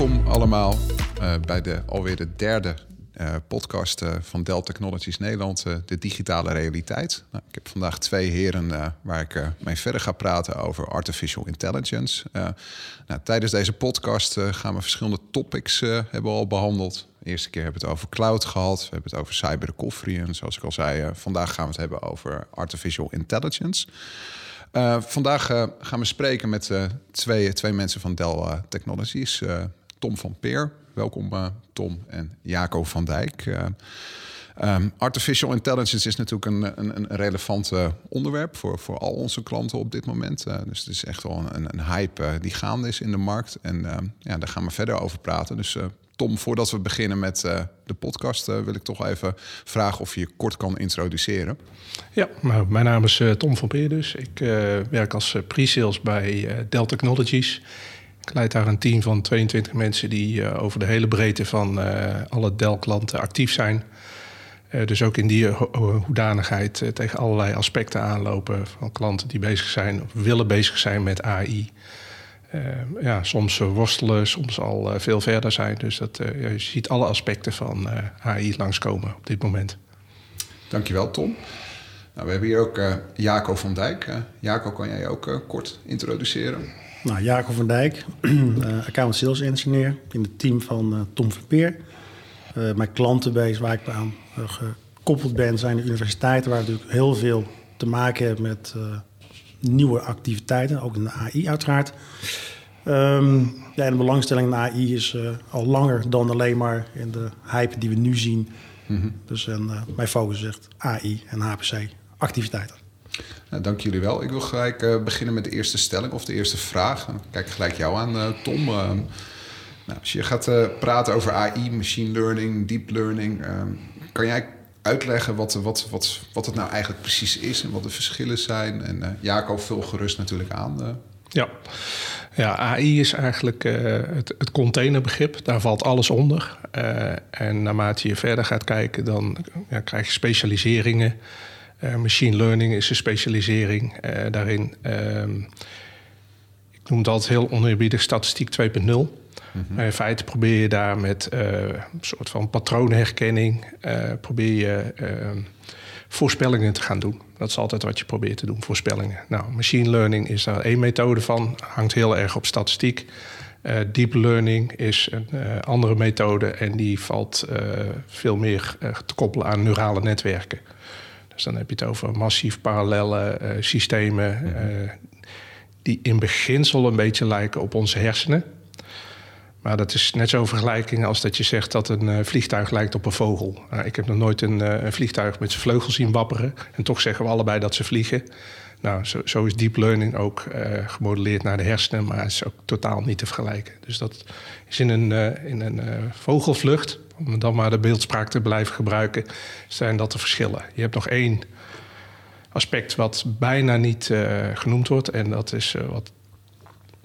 Welkom allemaal uh, bij de alweer de derde uh, podcast uh, van Dell Technologies Nederland, de digitale realiteit. Nou, ik heb vandaag twee heren waar ik mee verder ga praten over artificial intelligence. Nou, tijdens deze podcast gaan we verschillende topics hebben al behandeld. De eerste keer hebben we het over cloud gehad, we hebben het over cyber en zoals ik al zei, vandaag gaan we het hebben over artificial intelligence. Vandaag gaan we spreken met twee, twee mensen van Dell Technologies. Tom van Peer, welkom Tom, en Jaco van Dijk. Um, artificial intelligence is natuurlijk een, een, een relevant onderwerp voor, voor al onze klanten op dit moment. dus het is echt wel een, een hype die gaande is in de markt. En ja, daar gaan we verder over praten. Dus Tom, voordat we beginnen met de podcast, wil ik toch even vragen of je je kort kan introduceren. Ja, nou, mijn naam is Tom van Peer dus. Ik werk als pre-sales bij Dell Technologies. Ik leid daar een team van 22 mensen die over de hele breedte van alle Dell-klanten actief zijn. dus ook in die hoedanigheid tegen allerlei aspecten aanlopen van klanten die bezig zijn of willen bezig zijn met AI. Ja, soms worstelen, soms al veel verder zijn. Dus dat, je ziet alle aspecten van AI langskomen op dit moment. Dankjewel, Tom. Nou, we hebben hier ook Jaco van Dijk. Jaco, kan jij ook kort introduceren? Nou, Jaco van Dijk, account sales engineer in het team van Tom Verpeer. mijn klantenbase waar ik aan gekoppeld ben zijn de universiteiten... waar natuurlijk heel veel te maken hebben met nieuwe activiteiten, ook in de AI uiteraard. Um, ja, de belangstelling in AI is uh, al langer dan alleen maar in de hype die we nu zien. Mm -hmm. Dus en, uh, mijn focus zegt AI en HPC activiteiten. Nou, dank jullie wel. Ik wil gelijk uh, beginnen met de eerste stelling of de eerste vraag. Dan kijk gelijk jou aan, Tom. Ehm, nou, als je gaat praten over AI, machine learning, deep learning, ehm, kan jij uitleggen wat, wat, wat, wat het nou eigenlijk precies is en wat de verschillen zijn. En uh, Jacob, vul gerust natuurlijk aan. Uh. Ja. ja, AI is eigenlijk uh, het, het, containerbegrip. Daar valt alles onder. en naarmate je verder gaat kijken, dan ja, krijg je specialiseringen. Machine learning is een specialisering daarin. Ehm, ik noem het altijd heel oneerbiedig statistiek 2.0. Mm In feite probeer je daar met uh, een soort van patroonherkenning... Uh, probeer je uh, voorspellingen te gaan doen. Dat is altijd wat je probeert te doen, voorspellingen. Nou, machine learning is daar één methode van. Hangt heel erg op statistiek. deep learning is een andere methode... en die valt veel meer te koppelen aan neurale netwerken. Dus dan heb je het over massief parallelle systemen... Mhm. die in beginsel een beetje lijken op onze hersenen... Maar dat is net zo'n vergelijking als dat je zegt dat een uh, vliegtuig lijkt op een vogel. Uh, ik heb nog nooit een, een, vliegtuig met zijn vleugels zien wapperen. En toch zeggen we allebei dat ze vliegen. Nou, zo, zo is deep learning ook gemodelleerd naar de hersenen, maar is ook totaal niet te vergelijken. Dus dat is in een, in een vogelvlucht, om dan maar de beeldspraak te blijven gebruiken, zijn dat de verschillen. Je hebt nog één aspect wat bijna niet genoemd wordt, en dat is wat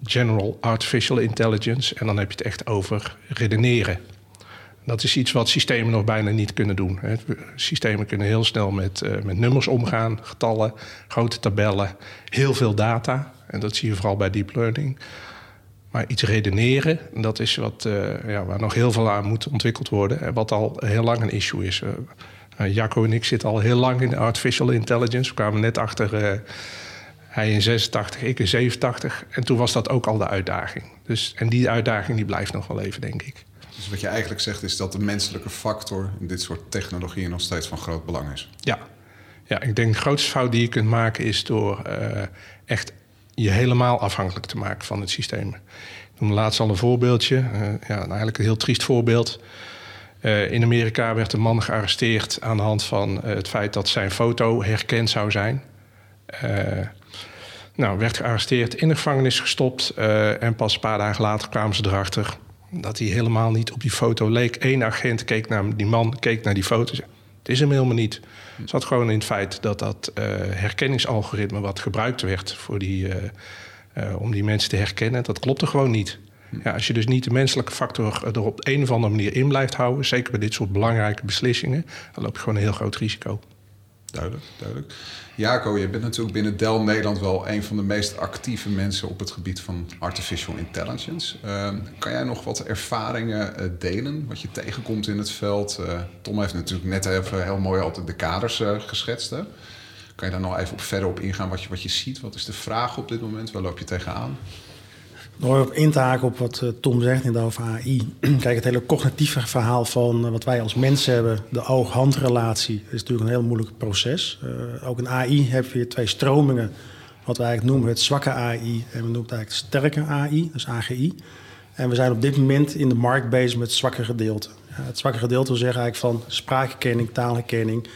General Artificial Intelligence. En dan heb je het echt over redeneren. Dat is iets wat systemen nog bijna niet kunnen doen. Systemen kunnen heel snel met, uh, met nummers omgaan, getallen, grote tabellen, heel veel data. En dat zie je vooral bij deep learning. Maar iets redeneren, dat is wat, uh, ja, waar nog heel veel aan moet ontwikkeld worden. En wat al heel lang een issue is. Uh, Jacco en ik zitten al heel lang in artificial intelligence. We kwamen net achter hij in 86, ik in 87. En toen was dat ook al de uitdaging. Dus, en die uitdaging die blijft nog wel even, denk ik. Dus wat je eigenlijk zegt is dat de menselijke factor in dit soort technologieën nog steeds van groot belang is. Ja, ja ik denk de grootste fout die je kunt maken is door uh, echt je helemaal afhankelijk te maken van het systeem. Ik noem laatst al een voorbeeldje, uh, ja, eigenlijk een heel triest voorbeeld. Uh, in Amerika werd een man gearresteerd aan de hand van het feit dat zijn foto herkend zou zijn. Nou, werd gearresteerd, in de gevangenis gestopt. En pas een paar dagen later kwamen ze erachter dat hij helemaal niet op die foto leek. Eén agent keek naar die man, keek naar die foto. Het is hem helemaal niet. Het zat gewoon in het feit dat dat uh, herkenningsalgoritme wat gebruikt werd voor die, uh, om die mensen te herkennen, dat klopte gewoon niet. Ja, als je dus niet de menselijke factor er op een of andere manier in blijft houden, zeker bij dit soort belangrijke beslissingen, dan loop je gewoon een heel groot risico. Duidelijk, duidelijk. Jaco, je bent natuurlijk binnen Dell Nederland wel een van de meest actieve mensen op het gebied van artificial intelligence. Uh, kan jij nog wat ervaringen uh, delen, wat je tegenkomt in het veld? Uh, Tom heeft natuurlijk net even heel mooi altijd de kaders geschetst. Hè? Kan je daar nog even op verder op ingaan wat je, wat je ziet? Wat is de vraag op dit moment? Waar loop je tegenaan? Door op in te haken op wat Tom zegt in over AI. Kijk, het hele cognitieve verhaal van wat wij als mensen hebben, de oog-handrelatie, is natuurlijk een heel moeilijk proces. Uh, ook in AI heb je twee stromingen, wat we eigenlijk noemen het zwakke AI en we noemen het eigenlijk sterke AI, dus AGI. En we zijn op dit moment in de markt bezig met het zwakke gedeelte. Ja, het zwakke gedeelte wil zeggen eigenlijk van spraakherkenning, taalherkenning.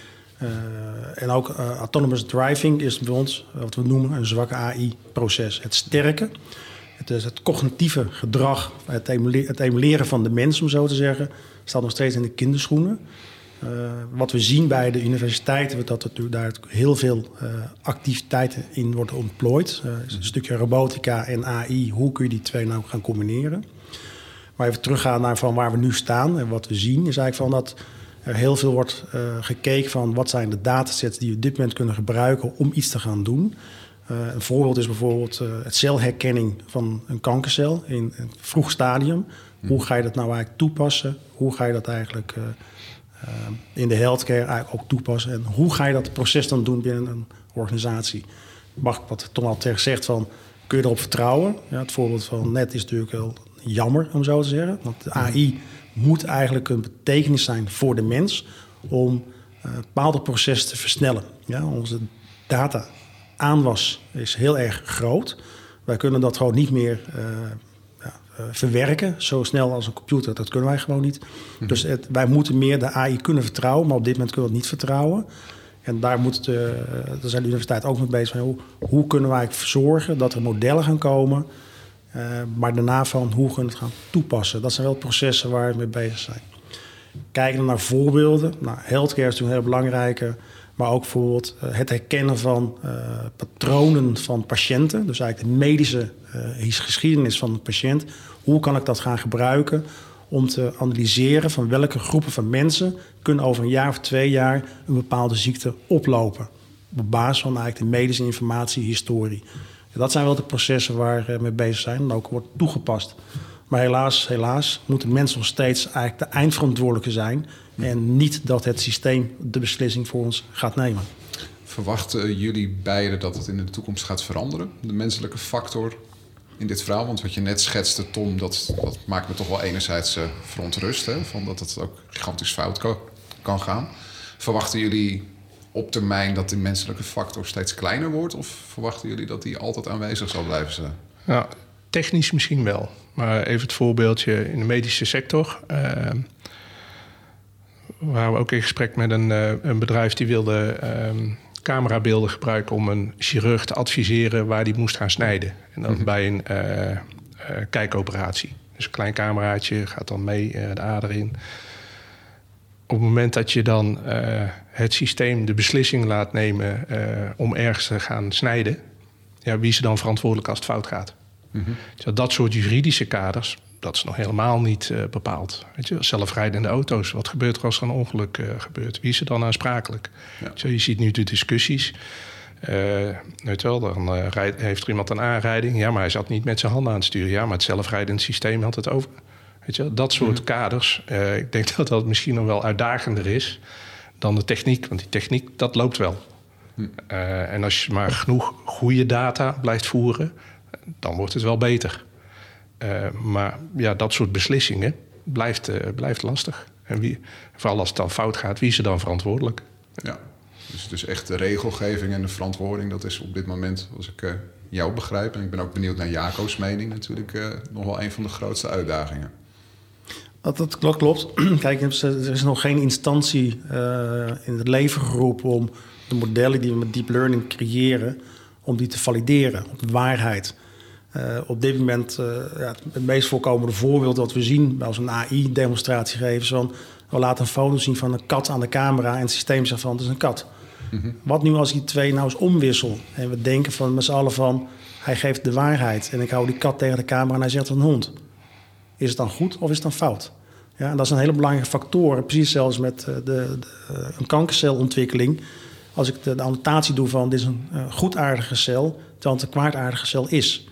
En ook autonomous driving is bij ons wat we noemen een zwakke AI-proces. Het sterke het, is het cognitieve gedrag, het, het emuleren van de mens, om zo te zeggen, staat nog steeds in de kinderschoenen. Uh, wat we zien bij de universiteiten, dat er daar heel veel uh, activiteiten in worden ontplooid. Uh, een stukje robotica en AI, hoe kun je die twee nou gaan combineren? Maar even teruggaan naar van waar we nu staan en wat we zien, is eigenlijk van dat er heel veel wordt gekeken van wat zijn de datasets die we op dit moment kunnen gebruiken om iets te gaan doen. Uh, een voorbeeld is bijvoorbeeld uh, het celherkenning van een kankercel in een vroeg stadium. Hoe hmm. ga je dat nou eigenlijk toepassen? Hoe ga je dat eigenlijk uh, in de healthcare eigenlijk ook toepassen? En hoe ga je dat proces dan doen binnen een organisatie? Mag ik wat Tom al tegen zegt van, kun je erop vertrouwen? Ja, het voorbeeld van net is natuurlijk wel jammer, om zo te zeggen. Want de AI moet eigenlijk een betekenis zijn voor de mens... om bepaalde processen te versnellen. Ja, onze data aanwas is heel erg groot. Wij kunnen dat gewoon niet meer uh, ja, uh, verwerken zo snel als een computer. Dat kunnen wij gewoon niet. Mhm. Dus het, wij moeten meer de AI kunnen vertrouwen, maar op dit moment kunnen we het niet vertrouwen. En daar, moet de, daar zijn de universiteiten ook mee bezig. Hoe, hoe kunnen wij zorgen dat er modellen gaan komen, uh, maar daarna van hoe kunnen we het gaan toepassen. Dat zijn wel processen waar we mee bezig zijn. Kijken naar voorbeelden. Nou, healthcare is natuurlijk een heel belangrijke maar ook bijvoorbeeld eh, het herkennen van uh, patronen van patiënten. Dus eigenlijk de medische uh, geschiedenis van de patiënt. Hoe kan ik dat gaan gebruiken om te analyseren van welke groepen van mensen kunnen over een jaar of twee jaar een bepaalde ziekte oplopen. Op basis van eigenlijk de medische informatie, historie. Dat zijn wel de processen waar we mee bezig zijn en ook wordt toegepast. Maar helaas, helaas moeten mensen nog steeds eigenlijk de eindverantwoordelijke zijn. En niet dat het systeem de beslissing voor ons gaat nemen. Verwachten jullie beiden dat het in de toekomst gaat veranderen? De menselijke factor in dit verhaal? Want wat je net schetste, Tom, dat, dat maakt me toch wel enerzijds uh, verontrust. Hè, van dat het ook gigantisch fout kan, kan gaan. Verwachten jullie op termijn dat die menselijke factor steeds kleiner wordt? Of verwachten jullie dat die altijd aanwezig zal blijven zijn? Ja, technisch misschien wel. Maar even het voorbeeldje in de medische sector. Uh, waren we ook in gesprek met een, uh, een bedrijf die wilde uh, camerabeelden gebruiken om een chirurg te adviseren waar die moest gaan snijden. En dat mm -hmm. bij een uh, kijkoperatie. Dus een klein cameraatje gaat dan mee de ader in. Op het moment dat je dan het systeem de beslissing laat nemen om ergens te gaan snijden, ja, wie is er dan verantwoordelijk als het fout gaat? Mm -hmm. dat soort juridische kaders, dat is nog helemaal niet uh, bepaald. Weet je, zelfrijdende auto's, wat gebeurt er als er een ongeluk uh, gebeurt? Wie is er dan aansprakelijk? Ja. Zo, je ziet nu de discussies. Uh, weet wel, dan heeft er iemand een aanrijding. Ja, maar hij zat niet met zijn handen aan het sturen. Ja, maar het zelfrijdend systeem had het over. Weet je, dat soort mm. kaders. ik denk dat dat misschien nog wel uitdagender is dan de techniek. Want die techniek, dat loopt wel. Mm. en als je maar genoeg goede data blijft voeren dan wordt het wel beter. Uh, maar ja, dat soort beslissingen blijft, uh, blijft lastig. En wie, vooral als het dan fout gaat, wie is er dan verantwoordelijk? Ja, dus, dus echt de regelgeving en de verantwoording, dat is op dit moment, als ik uh, jou begrijp, en ik ben ook benieuwd naar Jaco's mening, natuurlijk nog wel een van de grootste uitdagingen. Dat, dat klopt, klopt. Kijk, er is nog geen instantie in het leven geroepen om de modellen die we met deep learning creëren, om die te valideren op de waarheid. Uh, op dit moment, uh, ja, het meest voorkomende voorbeeld dat we zien als een AI-demonstratie geven, is van we laten een foto zien van een kat aan de camera en het systeem zegt van het is een kat. Mm -hmm. Wat nu als ik die twee nou eens omwissel en we denken van met z'n allen van hij geeft de waarheid en ik hou die kat tegen de camera en hij zegt een hond. Is het dan goed of is het dan fout? Ja, en dat is een hele belangrijke factor. Precies zelfs met uh, de, de, een kankercelontwikkeling als ik de, annotatie doe van dit is een goedaardige cel, terwijl het een kwaadaardige cel is.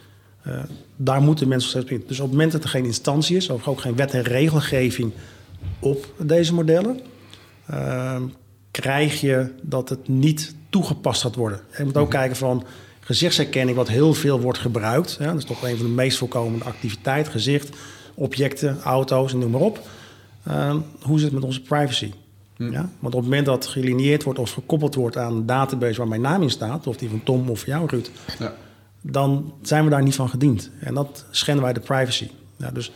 Uh, daar moeten mensen steeds in. Dus op het moment dat er geen instantie is, of ook geen wet en regelgeving op deze modellen, uh, krijg je dat het niet toegepast gaat worden. je moet ook kijken van gezichtsherkenning, wat heel veel wordt gebruikt. Ja, dat is toch een van de meest voorkomende activiteiten. Gezicht, objecten, auto's en noem maar op. Uh, hoe zit het met onze privacy? Hm. Ja? Want op het moment dat gelineerd wordt of gekoppeld wordt aan een database waar mijn naam in staat, of die van Tom of jou, Ruud, ja. Dan zijn we daar niet van gediend. En dat schenden wij de privacy. Ja, dus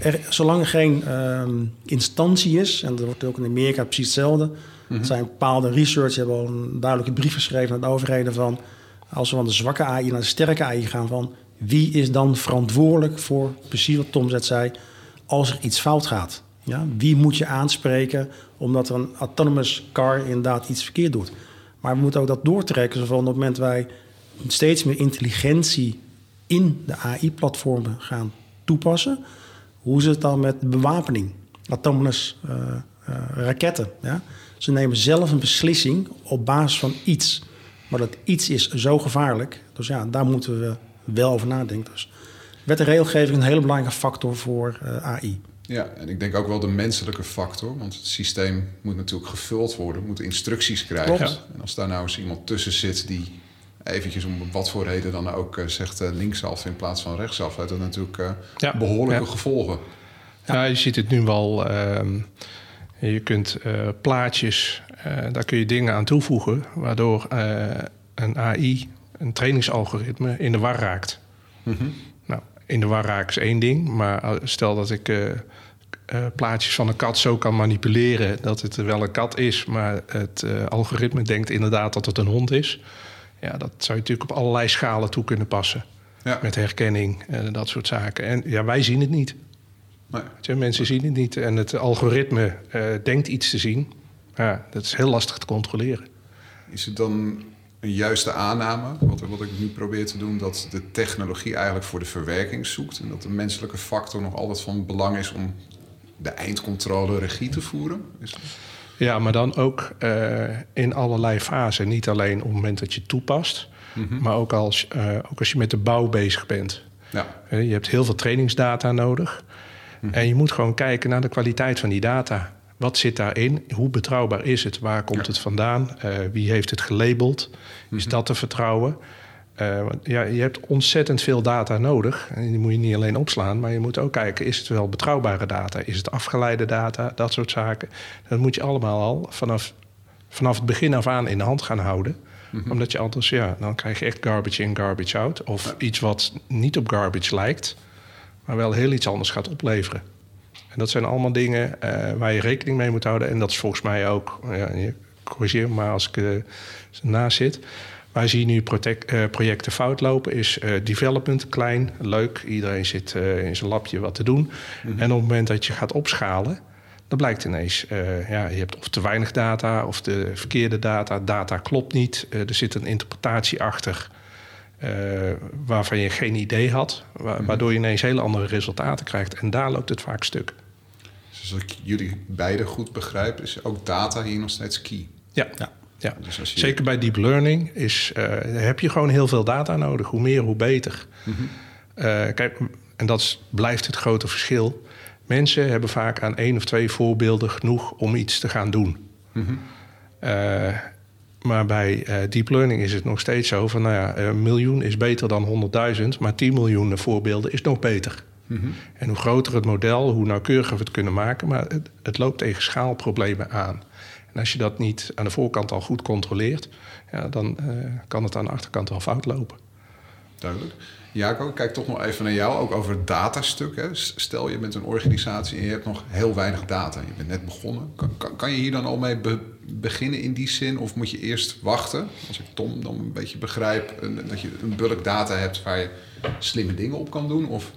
er, zolang er geen uh, instantie is, en dat wordt ook in Amerika precies hetzelfde, mm zijn bepaalde research, hebben al een duidelijke brief geschreven aan de overheden van als we van de zwakke AI naar de sterke AI gaan, van wie is dan verantwoordelijk voor precies wat Tom net zei, als er iets fout gaat? Ja, wie moet je aanspreken omdat er een autonomous car inderdaad iets verkeerd doet? Maar we moeten ook dat doortrekken, zoals op het moment wij steeds meer intelligentie in de AI-platformen gaan toepassen. Hoe zit het dan met bewapening? Autonomous uh, uh, raketten. Ja? Ze nemen zelf een beslissing op basis van iets. Maar dat iets is zo gevaarlijk. Dus ja, daar moeten we wel over nadenken. Dus wet en regelgeving een hele belangrijke factor voor uh, AI. Ja, en ik denk ook wel de menselijke factor. Want het systeem moet natuurlijk gevuld worden, moet instructies krijgen. En als daar nou eens iemand tussen zit die eventjes om wat voor reden dan ook uh, zegt uh, linksaf in plaats van rechtsaf, heeft dat natuurlijk ja. behoorlijke ja. gevolgen. Ja. je ziet het nu wel. Ehm, je kunt plaatjes, daar kun je dingen aan toevoegen, waardoor een AI, een trainingsalgoritme, in de war raakt. Mm -hmm. Nou, in de war raken is één ding, maar stel dat ik plaatjes van een kat zo kan manipuleren dat het wel een kat is, maar het algoritme denkt inderdaad dat het een hond is. Ja, dat zou je natuurlijk op allerlei schalen toe kunnen passen. Ja. Met herkenning en dat soort zaken. En ja, wij zien het niet. Nee. mensen zien het niet. En het algoritme uh, denkt iets te zien. Ja, dat is heel lastig te controleren. Is het dan een juiste aanname, wat, wat ik nu probeer te doen, dat de technologie eigenlijk voor de verwerking zoekt en dat de menselijke factor nog altijd van belang is om de eindcontrole regie te voeren? Is Ja, maar dan ook uh, in allerlei fasen. Niet alleen op het moment dat je toepast, mm -hmm. maar ook als, uh, ook als je met de bouw bezig bent. Ja. Uh, je hebt heel veel trainingsdata nodig. Mm -hmm. En je moet gewoon kijken naar de kwaliteit van die data. Wat zit daarin? Hoe betrouwbaar is het? Waar komt ja. het vandaan? wie heeft het gelabeld? Is mm -hmm. dat te vertrouwen? Uh, ja, je hebt ontzettend veel data nodig. En die moet je niet alleen opslaan, maar je moet ook kijken: is het wel betrouwbare data? Is het afgeleide data? Dat soort zaken. Dat moet je allemaal al vanaf, vanaf het begin af aan in de hand gaan houden. Mm -hmm. Omdat je anders, ja, dan krijg je echt garbage in, garbage out. Of ja. iets wat niet op garbage lijkt, maar wel heel iets anders gaat opleveren. En dat zijn allemaal dingen uh, waar je rekening mee moet houden. En dat is volgens mij ook, ja, corrigeer me maar als ik uh, zit Waar zie je nu protect, uh, projecten fout lopen? Is uh, development klein, leuk. Iedereen zit uh, in zijn lapje wat te doen. Mm -hmm. En op het moment dat je gaat opschalen, dan blijkt ineens, ja, je hebt of te weinig data of de verkeerde data. Data klopt niet. er zit een interpretatie achter waarvan je geen idee had. Wa -hmm. Waardoor je ineens hele andere resultaten krijgt. En daar loopt het vaak stuk. Dus als ik jullie beide goed begrijp, is ook data hier nog steeds key. Ja. ja. Ja, dus je... zeker bij deep learning is, uh, heb je gewoon heel veel data nodig. Hoe meer, hoe beter. Mm -hmm. uh, kijk, en dat is, blijft het grote verschil. Mensen hebben vaak aan één of twee voorbeelden genoeg om iets te gaan doen. Mm -hmm. uh, maar bij deep learning is het nog steeds zo van, nou ja, een miljoen is beter dan 100.000, maar 10 miljoen voorbeelden is nog beter. Mm -hmm. En hoe groter het model, hoe nauwkeuriger we het kunnen maken, maar het, het loopt tegen schaalproblemen aan. En als je dat niet aan de voorkant al goed controleert, ja, dan uh, kan het aan de achterkant wel fout lopen. Duidelijk. Jaco, kijk toch nog even naar jou, ook over het datastuk. Hè. Stel je bent een organisatie en je hebt nog heel weinig data. Je bent net begonnen. Kan, kan, kan je hier dan al mee be beginnen in die zin? Of moet je eerst wachten? Als ik Tom dan een beetje begrijp, dat je een bulk data hebt waar je slimme dingen op kan doen? Of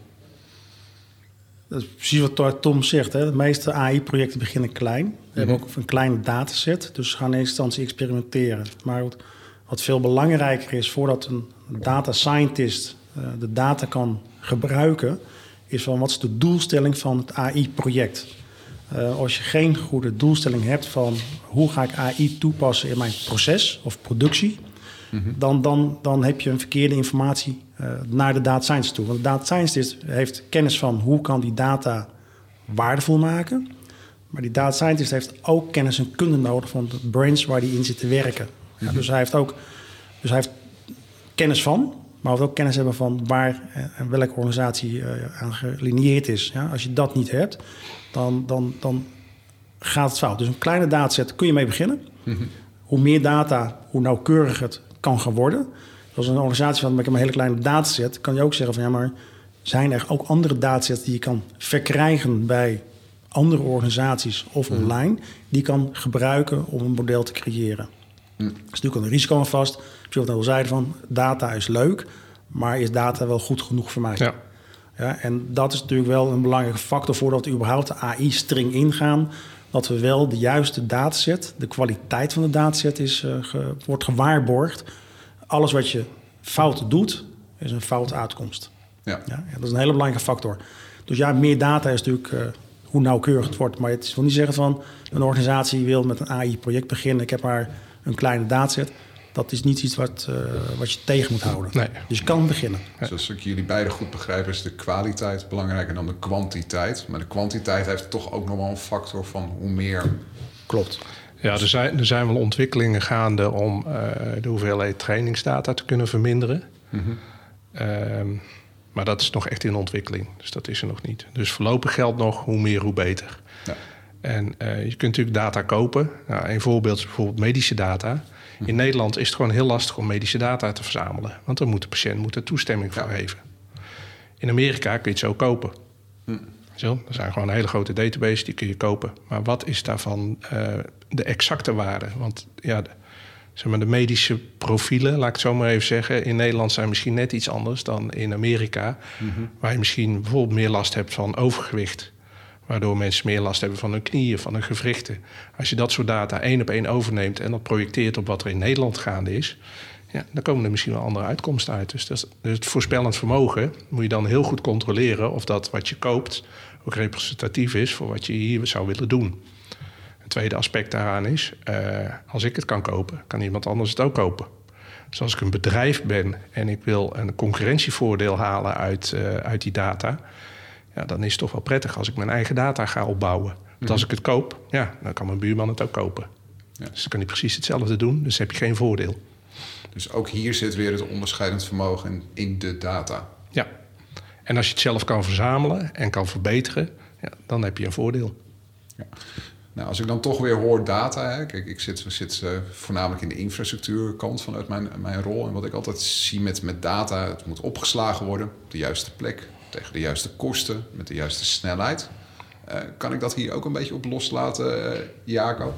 dat is precies wat Tom zegt. Hè. De meeste AI-projecten beginnen klein. We mm hebben ook een kleine dataset, dus we gaan in eerste instantie experimenteren. Maar wat, wat veel belangrijker is voordat een data scientist uh, de data kan gebruiken, is van wat is de doelstelling van het AI-project. Uh, als je geen goede doelstelling hebt van hoe ga ik AI toepassen in mijn proces of productie, mm-hmm. dan, dan, dan heb je een verkeerde informatie naar de data science toe. Want de data scientist heeft kennis van hoe kan die data waardevol maken. Maar die data scientist heeft ook kennis en kunde nodig van de brains waar die in zit te werken. Ja, dus hij heeft ook dus hij heeft kennis van, maar ook kennis hebben van waar en welke organisatie uh, aan gelineerd is. Ja, als je dat niet hebt, dan, dan, dan gaat het fout. Dus een kleine dataset kun je mee beginnen. Mhm. Hoe meer data, hoe nauwkeuriger het kan gaan worden. Als een organisatie van heb een hele kleine dataset, kan je ook zeggen van ja, maar zijn er ook andere datasets die je kan verkrijgen bij andere organisaties of mhm. online, die kan gebruiken om een model te creëren. Mm. Er is natuurlijk een risico aan vast. Zoals we al zeiden van, data is leuk, maar is data wel goed genoeg voor mij? Ja. Ja, en dat is natuurlijk wel een belangrijke factor voordat we überhaupt de AI-string ingaan. Dat we wel de juiste dataset, de kwaliteit van de dataset is, uh, wordt gewaarborgd. Alles wat je fout doet, is een fout uitkomst. Ja. ja. dat is een hele belangrijke factor. Dus ja, meer data is natuurlijk uh, hoe nauwkeurig het wordt. Maar het wil niet zeggen van een organisatie wil met een AI-project beginnen. Ik heb maar een kleine dataset dat is niet iets wat, uh, wat je tegen moet houden. Nee. Dus je kan beginnen. Dus als ik jullie beiden goed begrijp, is de kwaliteit belangrijker dan de kwantiteit. Maar de kwantiteit heeft toch ook nog wel een factor van hoe meer. Klopt. Ja, er zijn, er zijn wel ontwikkelingen gaande om uh, de hoeveelheid trainingsdata te kunnen verminderen. Mm -hmm. maar dat is nog echt in ontwikkeling, dus dat is er nog niet. Dus voorlopig geldt nog hoe meer, hoe beter. Ja. En uh, je kunt natuurlijk data kopen. Nou, een voorbeeld is bijvoorbeeld medische data. In Nederland is het gewoon heel lastig om medische data te verzamelen. Want dan moet de patiënt moet er toestemming voor geven. In Amerika kun je het zo kopen. Hm. Zo, er zijn gewoon een hele grote database, die kun je kopen. Maar wat is daarvan uh, de exacte waarde? Want ja, de, zeg maar, de medische profielen, laat ik het zo maar even zeggen... in Nederland zijn misschien net iets anders dan in Amerika... Mhm. waar je misschien bijvoorbeeld meer last hebt van overgewicht waardoor mensen meer last hebben van hun knieën, van hun gewrichten. Als je dat soort data één op één overneemt en dat projecteert op wat er in Nederland gaande is, ja, dan komen er misschien wel andere uitkomsten uit. Dus, dat dus het voorspellend vermogen moet je dan heel goed controleren of dat wat je koopt ook representatief is voor wat je hier zou willen doen. Tweede aspect daaraan is, uh, als ik het kan kopen, kan iemand anders het ook kopen. Dus als ik een bedrijf ben en ik wil een concurrentievoordeel halen uit, uh, uit die data, ja, dan is het toch wel prettig als ik mijn eigen data ga opbouwen. Want als mhm. ik het koop, ja, dan kan mijn buurman het ook kopen. Ja. Dus dan kan hij precies hetzelfde doen, dus heb je geen voordeel. Dus ook hier zit weer het onderscheidend vermogen in de data. Ja, en als je het zelf kan verzamelen en kan verbeteren, ja, dan heb je een voordeel. Ja. Nou, als ik dan toch weer hoor data, hè, kijk, ik zit, zit uh, voornamelijk in de infrastructuurkant vanuit mijn, mijn rol. En wat ik altijd zie met, met data, het moet opgeslagen worden op de juiste plek, tegen de juiste kosten, met de juiste snelheid. Uh, kan ik dat hier ook een beetje op loslaten, uh, Jaco?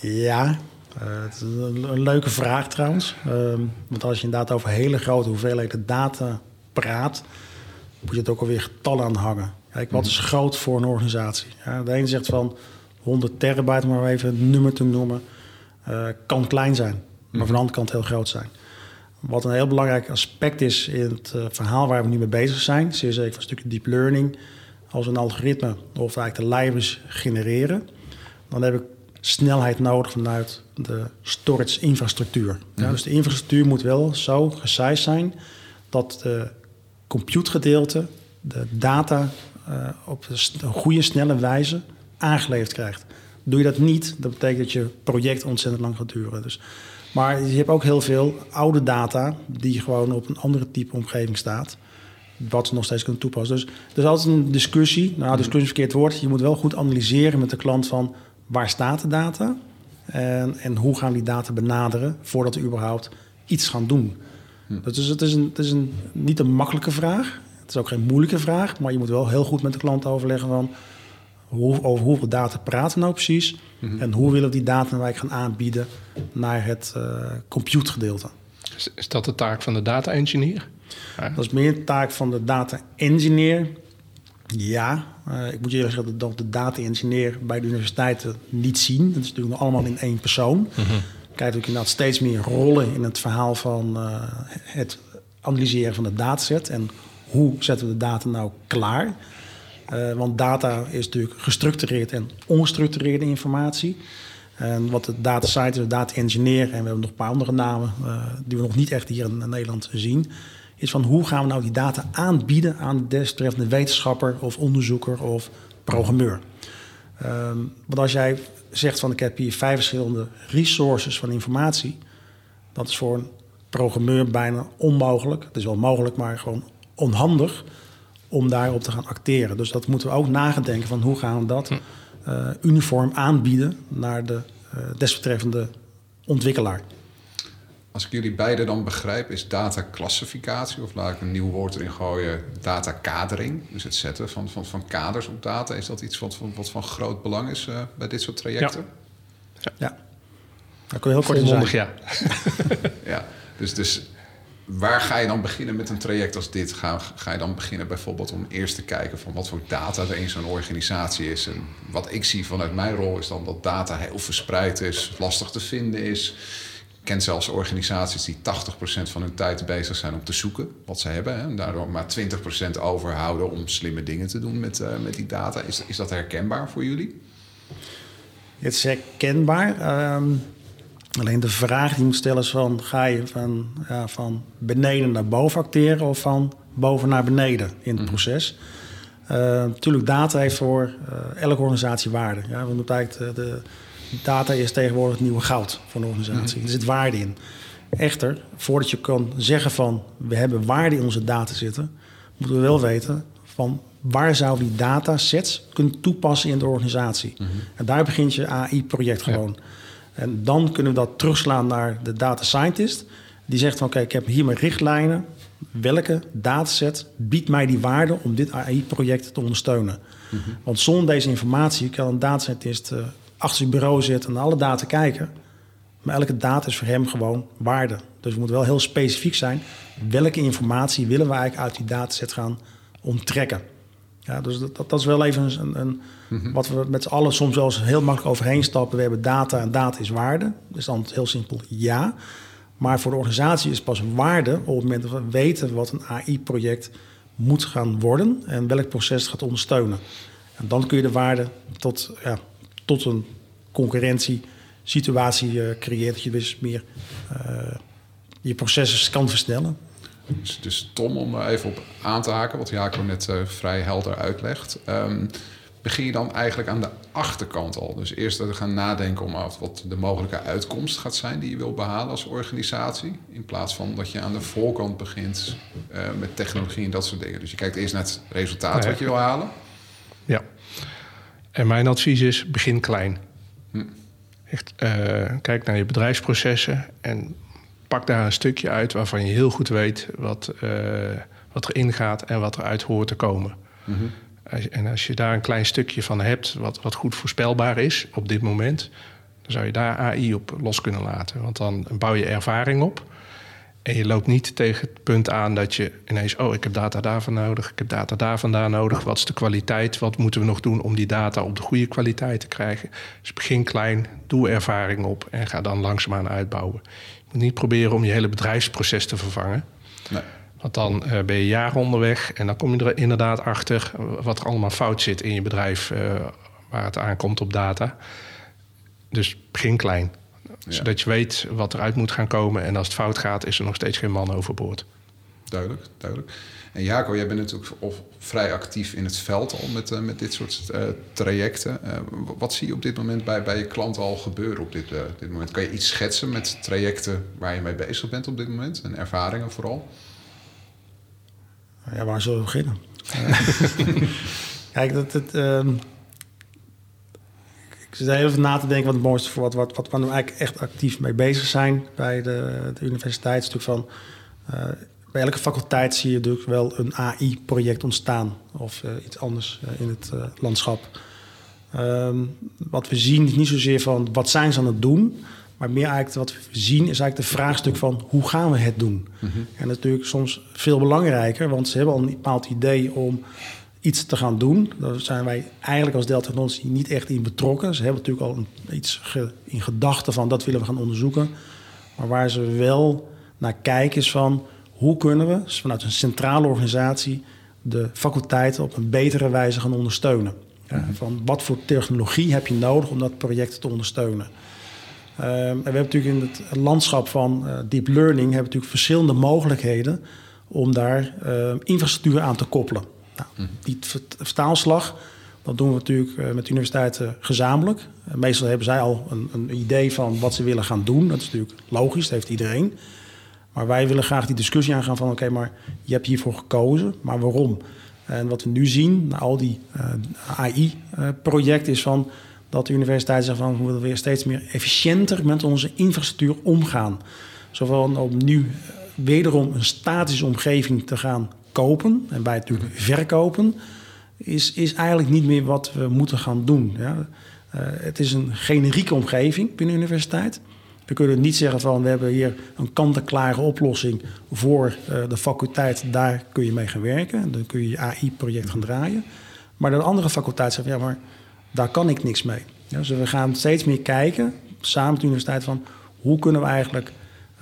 Ja, het is een, leuke vraag trouwens. Ehm, want als je inderdaad over hele grote hoeveelheden data praat, moet je het ook alweer getallen aan hangen. Kijk, wat is groot voor een organisatie? Ja, de ene zegt van 100 terabyte, maar even een nummer te noemen, kan klein zijn. Maar van de andere kant heel groot zijn. Wat een heel belangrijk aspect is in het uh, verhaal waar we nu mee bezig zijn, zeer zeker een stukje deep learning, als een algoritme of eigenlijk de libraries genereren, dan heb ik snelheid nodig vanuit de storage infrastructuur. Ja, dus de infrastructuur moet wel zo gesized zijn dat de compute gedeelte de data op een goede, snelle wijze aangeleverd krijgt. Doe je dat niet, dat betekent dat je project ontzettend lang gaat duren. Dus maar je hebt ook heel veel oude data die gewoon op een andere type omgeving staat. Wat ze nog steeds kunnen toepassen. Dus er is altijd een discussie. Nou, discussie is verkeerd woord. Je moet wel goed analyseren met de klant van waar staat de data? En, en hoe gaan die data benaderen voordat we überhaupt iets gaan doen? Dus het is, een, het is een, niet een makkelijke vraag. Het is ook geen moeilijke vraag. Maar je moet wel heel goed met de klant overleggen van hoe, over hoeveel data praten we nou precies? Mhm. En hoe willen we die data nou gaan aanbieden naar het uh, compute gedeelte? Is, is, dat de taak van de data engineer? Dat is meer de taak van de data engineer. Ja, uh, ik moet je eerlijk zeggen dat de data engineer bij de universiteiten niet zien. Dat is natuurlijk allemaal in één persoon. Mm -hmm. Kijk ook inderdaad steeds meer rollen in het verhaal van uh, het analyseren van de dataset. En hoe zetten we de data nou klaar? Uh, want data is natuurlijk gestructureerd en ongestructureerde informatie. En wat de data scientist, de data engineer, en we hebben nog een paar andere namen uh, die we nog niet echt hier in Nederland zien, is van hoe gaan we nou die data aanbieden aan de desbetreffende wetenschapper of onderzoeker of programmeur. Um, want als jij zegt van ik heb hier vijf verschillende resources van informatie, dat is voor een programmeur bijna onmogelijk. Het is wel mogelijk, maar gewoon onhandig om daarop te gaan acteren. Dus dat moeten we ook nagedenken van hoe gaan we dat uh, uniform aanbieden naar de uh, desbetreffende ontwikkelaar. Als ik jullie beiden dan begrijp, is dataclassificatie, of laat ik een nieuw woord erin gooien, datakadering. Dus het zetten van, van, van kaders op data. Is dat iets wat, van, wat van groot belang is uh, bij dit soort trajecten? Ja. ja. Dat kun je heel kort Volmondig, ja. ja, dus, dus waar ga je dan beginnen met een traject als dit? Ga, ga je dan beginnen bijvoorbeeld om eerst te kijken van wat voor data er in zo'n organisatie is? En wat ik zie vanuit mijn rol is dan dat data heel verspreid is, lastig te vinden is. Ik ken zelfs organisaties die 80% van hun tijd bezig zijn om te zoeken wat ze hebben. Hè, en daardoor maar 20% overhouden om slimme dingen te doen met, uh, met die data. Is, is dat herkenbaar voor jullie? Het is herkenbaar. Um Alleen de vraag die je moet stellen is van... ga je van, ja, van beneden naar boven acteren... of van boven naar beneden in het mhm. proces? Uh, natuurlijk, data heeft voor uh, elke organisatie waarde. Ja, we moeten eigenlijk de, de, data is tegenwoordig het nieuwe goud voor een organisatie. Mm Er zit waarde in. Echter, voordat je kan zeggen van... we hebben waarde in onze data zitten... moeten we wel weten van waar zou die datasets kunnen toepassen in de organisatie. Mhm. En daar begint je AI-project gewoon... En dan kunnen we dat terugslaan naar de data scientist. Die zegt van oké, ik heb hier mijn richtlijnen. Welke dataset biedt mij die waarde om dit AI-project te ondersteunen? Mhm. Want zonder deze informatie kan een datascientist uh, achter zijn bureau zitten en alle data kijken. Maar elke data is voor hem gewoon waarde. Dus we moeten wel heel specifiek zijn. Welke informatie willen we eigenlijk uit die dataset gaan onttrekken? Ja, dus dat, dat, is wel even een, een mhm. wat we met z'n allen soms wel eens heel makkelijk overheen stappen. We hebben data en data is waarde. Dus dan heel simpel ja. Maar voor de organisatie is pas waarde op het moment dat we weten wat een AI-project moet gaan worden en welk proces het gaat ondersteunen. En dan kun je de waarde tot, ja, tot een concurrentiesituatie uh, creëren. Dat je dus meer uh, je processen kan versnellen. Dus, dus Tom, om even op aan te haken, wat Jaco net uh, vrij helder uitlegt. Um, begin je dan eigenlijk aan de achterkant al. Dus eerst gaan nadenken om wat de mogelijke uitkomst gaat zijn die je wil behalen als organisatie. In plaats van dat je aan de voorkant begint uh, met technologie en dat soort dingen. Dus je kijkt eerst naar het resultaat wat je wil halen. Ja. En mijn advies is: begin klein. Hm. Echt, uh, kijk naar je bedrijfsprocessen en pak daar een stukje uit waarvan je heel goed weet wat, uh, wat erin gaat en wat eruit hoort te komen. Mhm. En als je daar een klein stukje van hebt, wat, wat goed voorspelbaar is op dit moment, dan zou je daar AI op los kunnen laten. Want dan bouw je ervaring op. En je loopt niet tegen het punt aan dat je ineens, oh, ik heb data daarvan nodig, ik heb data daar vandaan nodig. Wat is de kwaliteit? Wat moeten we nog doen om die data op de goede kwaliteit te krijgen? Dus begin klein, doe ervaring op en ga dan langzaamaan uitbouwen moet niet proberen om je hele bedrijfsproces te vervangen. Nee. Want dan uh, ben je jaren onderweg en dan kom je er inderdaad achter wat er allemaal fout zit in je bedrijf uh, waar het aankomt op data. Dus begin klein. Zodat je weet wat eruit moet gaan komen. En als het fout gaat, is er nog steeds geen man overboord. Duidelijk, duidelijk. En Jaco, jij bent natuurlijk of vrij actief in het veld al met, uh, met dit soort uh, trajecten. Uh, wat zie je op dit moment bij, bij je klanten al gebeuren op dit, dit moment? Kan je iets schetsen met trajecten waar je mee bezig bent op dit moment en ervaringen vooral? Ja, waar zullen we beginnen? Kijk, dat het. Um, ik zit even na te denken wat het mooiste voor wat, wat, wat we eigenlijk echt actief mee bezig zijn bij de, de universiteit. Is natuurlijk van bij elke faculteit zie je natuurlijk wel een AI-project ontstaan of uh, iets anders uh, in het uh, landschap. Um, wat we zien is niet zozeer van wat zijn ze aan het doen, maar meer eigenlijk wat we zien is eigenlijk de vraagstuk van hoe gaan we het doen. Mm -hmm. En natuurlijk soms veel belangrijker, want ze hebben al een bepaald idee om iets te gaan doen. Daar zijn wij eigenlijk als Delta Technology niet echt in betrokken. Ze hebben natuurlijk al een, iets ge, in gedachten van dat willen we gaan onderzoeken. Maar waar ze wel naar kijken is van hoe kunnen we vanuit een centrale organisatie de faculteiten op een betere wijze gaan ondersteunen. Ja, van wat voor technologie heb je nodig om dat project te ondersteunen? Um, en we hebben natuurlijk in het landschap van uh, deep learning hebben we natuurlijk verschillende mogelijkheden om daar uh, infrastructuur aan te koppelen. Nou, mhm. Die vertaalslag, dat doen we natuurlijk uh, met universiteiten gezamenlijk. meestal hebben zij al een, een, idee van wat ze willen gaan doen. Dat is natuurlijk logisch, dat heeft iedereen. Maar wij willen graag die discussie aangaan van... oké, maar je hebt hiervoor gekozen, maar waarom? En wat we nu zien, na al die AI-projecten, is van dat de universiteit zegt van we willen weer steeds meer efficiënter met onze infrastructuur omgaan. Zowel om nu wederom een statische omgeving te gaan kopen en het natuurlijk verkopen, is, is eigenlijk niet meer wat we moeten gaan doen. Ja. Het is een generieke omgeving binnen de universiteit. We kunnen niet zeggen van we hebben hier een kant-en-klare oplossing voor uh, de faculteit, daar kun je mee gaan werken. Dan kun je je AI-project gaan draaien. Maar de andere faculteit zegt ja, maar daar kan ik niks mee. Ja, dus we gaan steeds meer kijken, samen met de universiteit, van hoe kunnen we eigenlijk,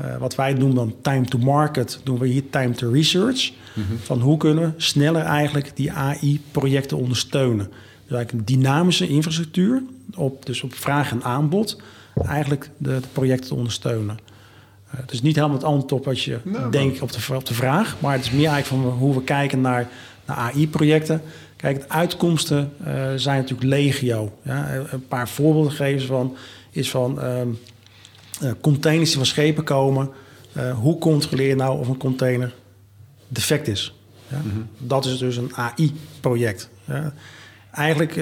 uh, wat wij noemen dan time to market, doen we hier time to research. Mm -hmm. Van hoe kunnen we sneller eigenlijk die AI-projecten ondersteunen. Dus eigenlijk een dynamische infrastructuur, op, dus op vraag en aanbod, eigenlijk de, de projecten te ondersteunen. Uh, het is niet helemaal het antwoord op wat je nou, denkt op de, op de vraag, maar het is meer eigenlijk van hoe we kijken naar, naar AI-projecten. Kijk, de uitkomsten uh, zijn natuurlijk legio. Ja? Een paar voorbeelden geven van is van uh, containers die van schepen komen. Hoe controleer je nou of een container defect is? Ja? Mm -hmm. Dat is dus een AI-project. Ja? Eigenlijk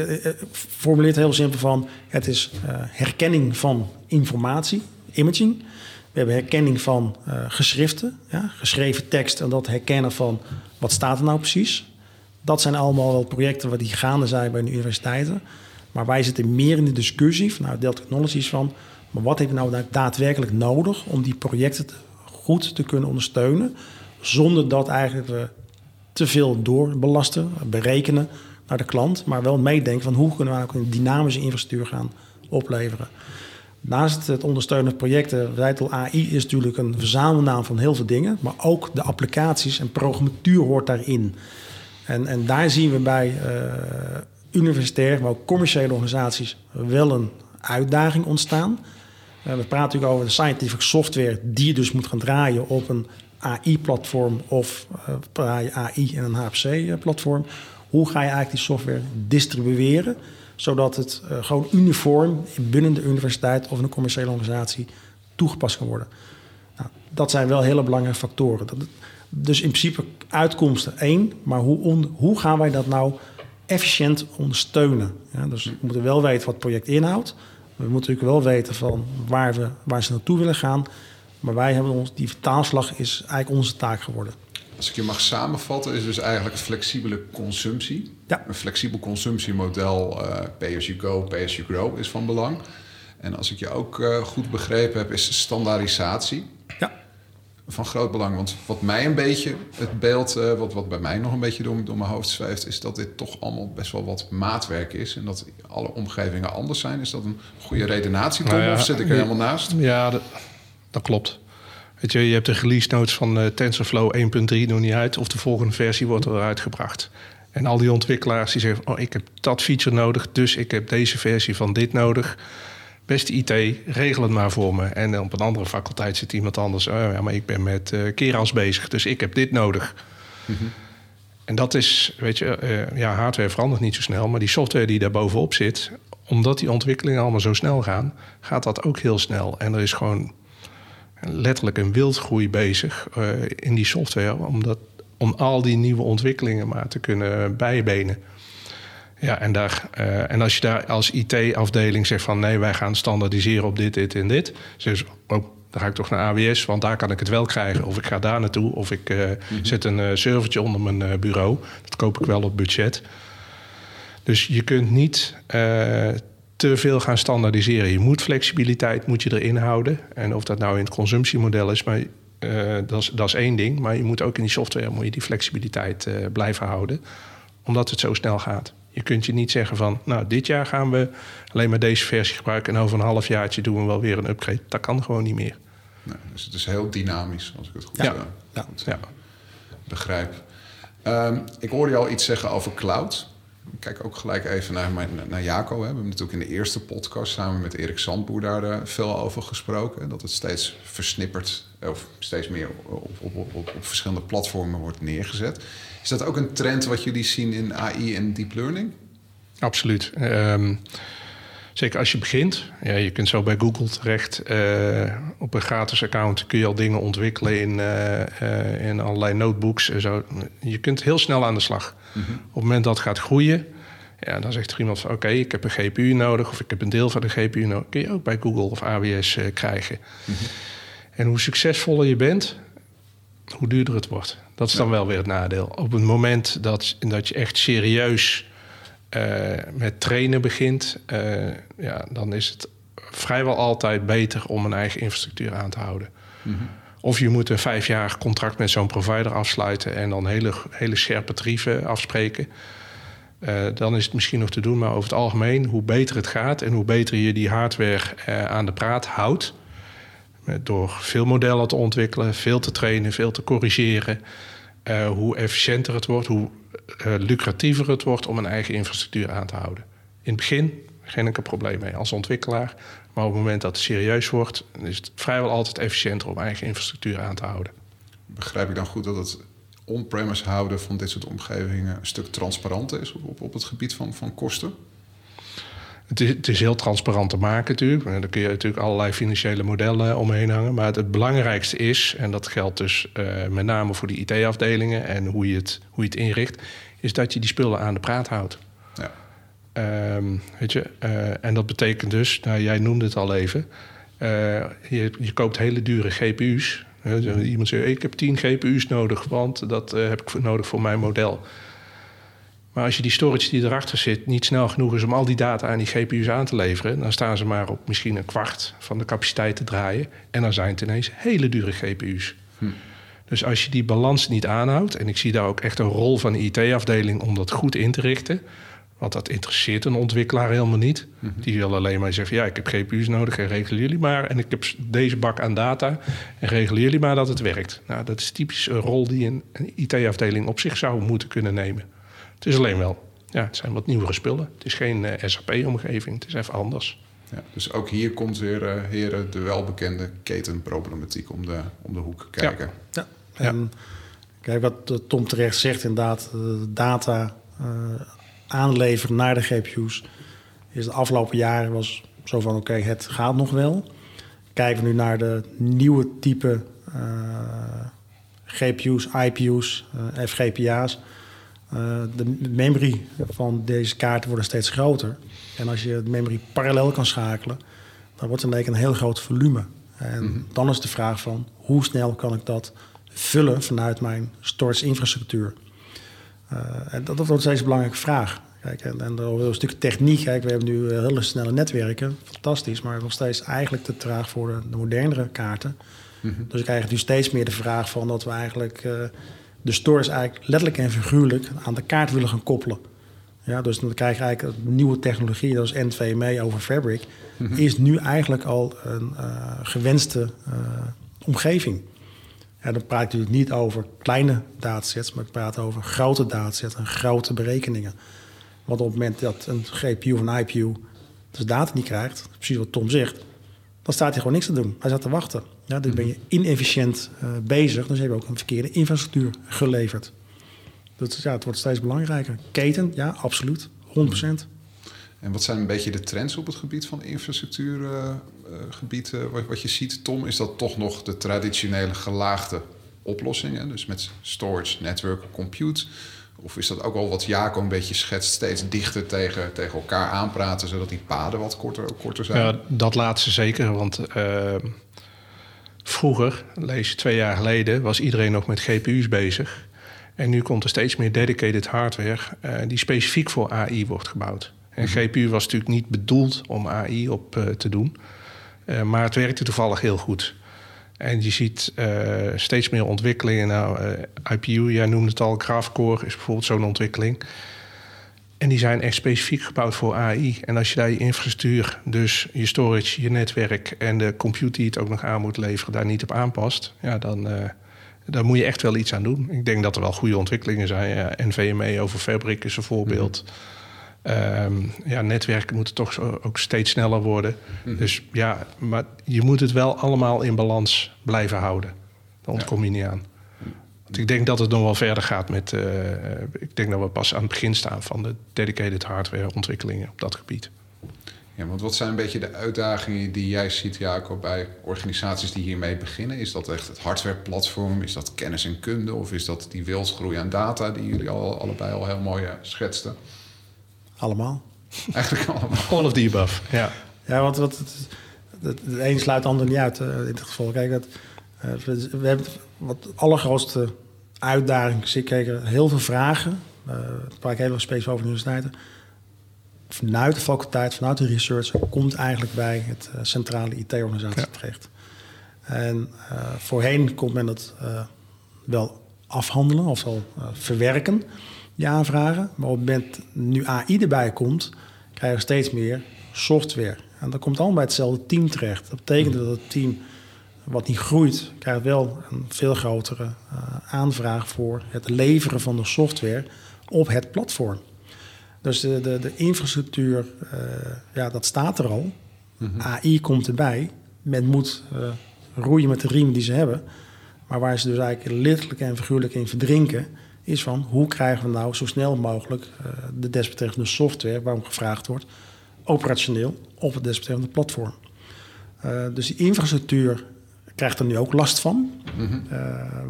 formuleert het heel simpel van... het is herkenning van informatie, imaging... We hebben herkenning van geschriften, ja? geschreven tekst... en dat herkennen van wat staat er nou precies dat zijn allemaal wel projecten die gaande zijn bij de universiteiten. Maar wij zitten meer in de discussie vanuit Delta Technologies van... maar wat heb je nou daadwerkelijk nodig om die projecten goed te kunnen ondersteunen... zonder dat eigenlijk we te veel doorbelasten, berekenen naar de klant... maar wel meedenken van hoe kunnen we ook een dynamische infrastructuur gaan opleveren. Naast het ondersteunen van projecten, Rijtel AI is natuurlijk een verzamelnaam van heel veel dingen... maar ook de applicaties en programmatuur hoort daarin... En, en daar zien we bij uh, universitair, maar ook commerciële organisaties wel een uitdaging ontstaan. Uh, we praten natuurlijk over de scientific software die dus moet gaan draaien op een AI-platform of uh, AI en een HPC-platform. Hoe ga je eigenlijk die software distribueren, zodat het gewoon uniform binnen de universiteit of een commerciële organisatie toegepast kan worden? Nou, dat zijn wel hele belangrijke factoren. Dat, dus in principe uitkomsten één, maar hoe, hoe gaan wij dat nou efficiënt ondersteunen? Ja, dus we moeten wel weten wat het project inhoudt. We moeten natuurlijk wel weten van waar, we, waar ze naartoe willen gaan. Maar wij hebben ons, die vertaalslag is eigenlijk onze taak geworden. Als ik je mag samenvatten, is dus eigenlijk flexibele consumptie. Ja. Een flexibel consumptiemodel, uh, pay as you go, pay as you grow, is van belang. En als ik je ook uh, goed begrepen heb, is standaardisatie. Ja van groot belang. Want wat mij een beetje, het beeld uh, wat, wat bij mij nog een beetje door, door mijn hoofd zweeft, is dat dit toch allemaal best wel wat maatwerk is. En dat alle omgevingen anders zijn. Is dat een goede redenatie, Tom? Nou ja, of zit ik er helemaal naast? Ja, dat, dat, klopt. Weet je, je hebt de release notes van uh, TensorFlow 1.3 nog niet uit. Of de volgende versie wordt eruit gebracht. En al die ontwikkelaars die zeggen: Oh, ik heb dat feature nodig, dus ik heb deze versie van dit nodig beste IT, regel het maar voor me. En op een andere faculteit zit iemand anders. Oh ja, maar ik ben met uh, kerans bezig, dus ik heb dit nodig. Mhm. En dat is, weet je, uh, ja, hardware verandert niet zo snel, maar die software die daar bovenop zit, omdat die ontwikkelingen allemaal zo snel gaan, gaat dat ook heel snel. En er is gewoon letterlijk een wildgroei bezig uh, in die software, omdat, om al die nieuwe ontwikkelingen maar te kunnen bijbenen. Ja, en, daar, uh, en als je daar als IT-afdeling zegt van nee, wij gaan standaardiseren op dit, dit en dit. Dus oh, dan ga ik toch naar AWS, want daar kan ik het wel krijgen. Of ik ga daar naartoe, of ik uh, mm -hmm. zet een uh, servertje onder mijn bureau. Dat koop ik wel op budget. Dus je kunt niet te veel gaan standaardiseren. Je moet flexibiliteit moet je erin houden. En of dat nou in het consumptiemodel is, maar dat, is, dat is één ding. Maar je moet ook in die software moet je die flexibiliteit blijven houden. Omdat het zo snel gaat. Je kunt je niet zeggen van, nou, dit jaar gaan we alleen maar deze versie gebruiken en over een half jaartje doen we wel weer een upgrade. Dat kan gewoon niet meer. Nee, dus het is heel dynamisch, als ik het goed, ja. Uh, ja. goed ja. begrijp. Ehm, ik hoorde je al iets zeggen over cloud. Kijk ook gelijk even naar, mijn, naar Jaco. Hè. We hebben natuurlijk in de eerste podcast samen met Erik Zandboer daar uh, veel over gesproken. Dat het steeds versnipperd of steeds meer op, op, op, op, verschillende platformen wordt neergezet. Is dat ook een trend wat jullie zien in AI en deep learning? Absoluut. Um, zeker als je begint. Ja, je kunt zo bij Google terecht. Uh, op een gratis account kun je al dingen ontwikkelen in, in allerlei notebooks. En zo. Je kunt heel snel aan de slag. -hmm. Op het moment dat het gaat groeien, ja, dan zegt er iemand van... oké, okay, ik heb een GPU nodig of ik heb een deel van de GPU nodig. Kun je ook bij Google of AWS krijgen. Mm -hmm. En hoe succesvoller je bent, hoe duurder het wordt. Dat is dan ja. wel weer het nadeel. Op het moment dat, dat je echt serieus uh, met trainen begint, uh, ja, dan is het vrijwel altijd beter om een eigen infrastructuur aan te houden. Mm -hmm. Of je moet een vijfjarig contract met zo'n provider afsluiten en dan hele, hele scherpe tarieven afspreken. Uh, dan is het misschien nog te doen, maar over het algemeen, hoe beter het gaat en hoe beter je die hardware aan de praat houdt, door veel modellen te ontwikkelen, veel te trainen, veel te corrigeren, hoe efficiënter het wordt, hoe lucratiever het wordt om een eigen infrastructuur aan te houden. In het begin geen enkel probleem mee als ontwikkelaar. Maar op het moment dat het serieus wordt, is het vrijwel altijd efficiënter om eigen infrastructuur aan te houden. Begrijp ik dan goed dat het on-premise houden van dit soort omgevingen een stuk transparanter is op, op het gebied van, van kosten? Het is, het is, heel transparant te maken natuurlijk. Daar kun je natuurlijk allerlei financiële modellen omheen hangen. Maar het, het belangrijkste is, en dat geldt dus uh, met name voor die IT-afdelingen en hoe je, het, hoe je het inricht, is dat je die spullen aan de praat houdt. Um, weet je, uh, en dat betekent dus, nou, jij noemde het al even, uh, je, je koopt hele dure GPU's. Iemand zegt, ik heb 10 GPU's nodig, want dat heb ik nodig voor mijn model. Maar als je die storage die erachter zit niet snel genoeg is om al die data aan die GPU's aan te leveren, dan staan ze maar op misschien een kwart van de capaciteit te draaien. En dan zijn het ineens hele dure GPU's. Hm. Dus als je die balans niet aanhoudt, en ik zie daar ook echt een rol van de IT-afdeling om dat goed in te richten. Want dat interesseert een ontwikkelaar helemaal niet. Mm -hmm. Die wil alleen maar zeggen: ja, ik heb GPU's nodig en regelen jullie maar. En ik heb deze bak aan data en regelen jullie maar dat het werkt. Nou, dat is typisch een rol die een, een IT-afdeling op zich zou moeten kunnen nemen. Het is alleen wel, ja, het zijn wat nieuwere spullen. Het is geen uh, SAP-omgeving, het is even anders. Ja, dus ook hier komt weer, uh, heren, de welbekende ketenproblematiek om de, om de hoek kijken. Ja, ja. En, kijk, wat Tom terecht zegt, inderdaad, de data uh, aanleveren naar de GPU's is de afgelopen jaren was zo van oké, okay, het gaat nog wel. Kijken we nu naar de nieuwe type GPU's, IPU's, FGPA's uh, de memory van deze kaarten worden steeds groter. En als je de memory parallel kan schakelen, dan wordt het een heel groot volume. En mm -hmm. dan is de vraag van hoe snel kan ik dat vullen vanuit mijn storage infrastructuur? Uh, en dat, dat wordt steeds een belangrijke vraag. Kijk, en, en een stuk techniek, kijk, we hebben nu hele snelle netwerken, fantastisch, maar nog steeds eigenlijk te traag voor de, de modernere kaarten. Mm -hmm. Dus ik krijg nu steeds meer de vraag van dat we eigenlijk uh, de stores eigenlijk letterlijk en figuurlijk aan de kaart willen gaan koppelen. Ja, dus dan krijg je eigenlijk nieuwe technologie, dat is NVMe over Fabric, mm -hmm. is nu eigenlijk al een uh, gewenste uh, omgeving. Ja, dan praat ik natuurlijk niet over kleine datasets, maar ik praat over grote datasets en grote berekeningen. Want op het moment dat een GPU of een IPU dus data niet krijgt, precies wat Tom zegt, dan staat hij gewoon niks te doen. Hij staat te wachten. Ja, dan ben je inefficiënt uh, bezig. Dus heb je ook een verkeerde infrastructuur geleverd. Dat, ja, het wordt steeds belangrijker. Keten, ja, absoluut. 100%. En wat zijn een beetje de trends op het gebied van infrastructuurgebied? Uh, uh, wat, wat, je ziet, Tom, is dat toch nog de traditionele gelaagde oplossingen. Dus met storage, network, compute. Of is dat ook al wat Jaco een beetje schetst, steeds dichter tegen, tegen elkaar aanpraten, zodat die paden wat korter, korter zijn? Ja, dat laatste zeker, want uh, vroeger, lees je twee jaar geleden, was iedereen nog met GPU's bezig. En nu komt er steeds meer dedicated hardware uh, die specifiek voor AI wordt gebouwd. En mm -hmm. GPU was natuurlijk niet bedoeld om AI op uh, te doen, maar het werkte toevallig heel goed. En je ziet uh, steeds meer ontwikkelingen. Nou, uh, IPU, jij noemde het al, Graphcore is bijvoorbeeld zo'n ontwikkeling. En die zijn echt specifiek gebouwd voor AI. En als je daar je infrastructuur, dus je storage, je netwerk en de compute die het ook nog aan moet leveren, daar niet op aanpast, ja, dan, uh, daar moet je echt wel iets aan doen. Ik denk dat er wel goede ontwikkelingen zijn. Ja, NVMe over Fabric is een voorbeeld. Ehm, ja, netwerken moeten toch ook steeds sneller worden. Dus ja, maar je moet het wel allemaal in balans blijven houden. Daar ontkom je niet aan. Want ik denk dat het nog wel verder gaat met... eh, ik denk dat we pas aan het begin staan van de dedicated hardware ontwikkelingen op dat gebied. Ja, want wat zijn een beetje de uitdagingen die jij ziet, Jacob, bij organisaties die hiermee beginnen? Is dat echt het hardwareplatform? Is dat kennis en kunde? Of is dat die wildgroei aan data die jullie al, allebei al heel mooi eh, schetsten? Allemaal. Eigenlijk allemaal. All of the above, ja. Ja, want wat, het, het, het een sluit het ander niet uit eh, in dit geval. Kijk, het, eh, we, we hebben wat de allergrootste uitdaging. Ik heel veel vragen. eh daar praat ik heel erg specifiek over de universiteiten. Vanuit de faculteit, vanuit de research, komt eigenlijk bij het eh, centrale IT-organisatie Ja. terecht. En eh, voorheen kon men dat eh, wel afhandelen of wel eh, verwerken, die aanvragen. Maar op het moment nu AI erbij komt, krijgen we steeds meer software. En dat komt allemaal bij hetzelfde team terecht. Dat betekent dat het team wat niet groeit, krijgt wel een veel grotere eh, aanvraag voor het leveren van de software op het platform. Dus de, de, de infrastructuur, eh, ja, dat staat er al. AI komt erbij. Men moet eh, roeien met de riem die ze hebben. Maar waar ze dus eigenlijk letterlijk en figuurlijk in verdrinken, is van hoe krijgen we nou zo snel mogelijk eh, de desbetreffende software, waarom gevraagd wordt, operationeel op het desbetreffende platform. Eh, dus die infrastructuur krijgt er nu ook last van. Eh,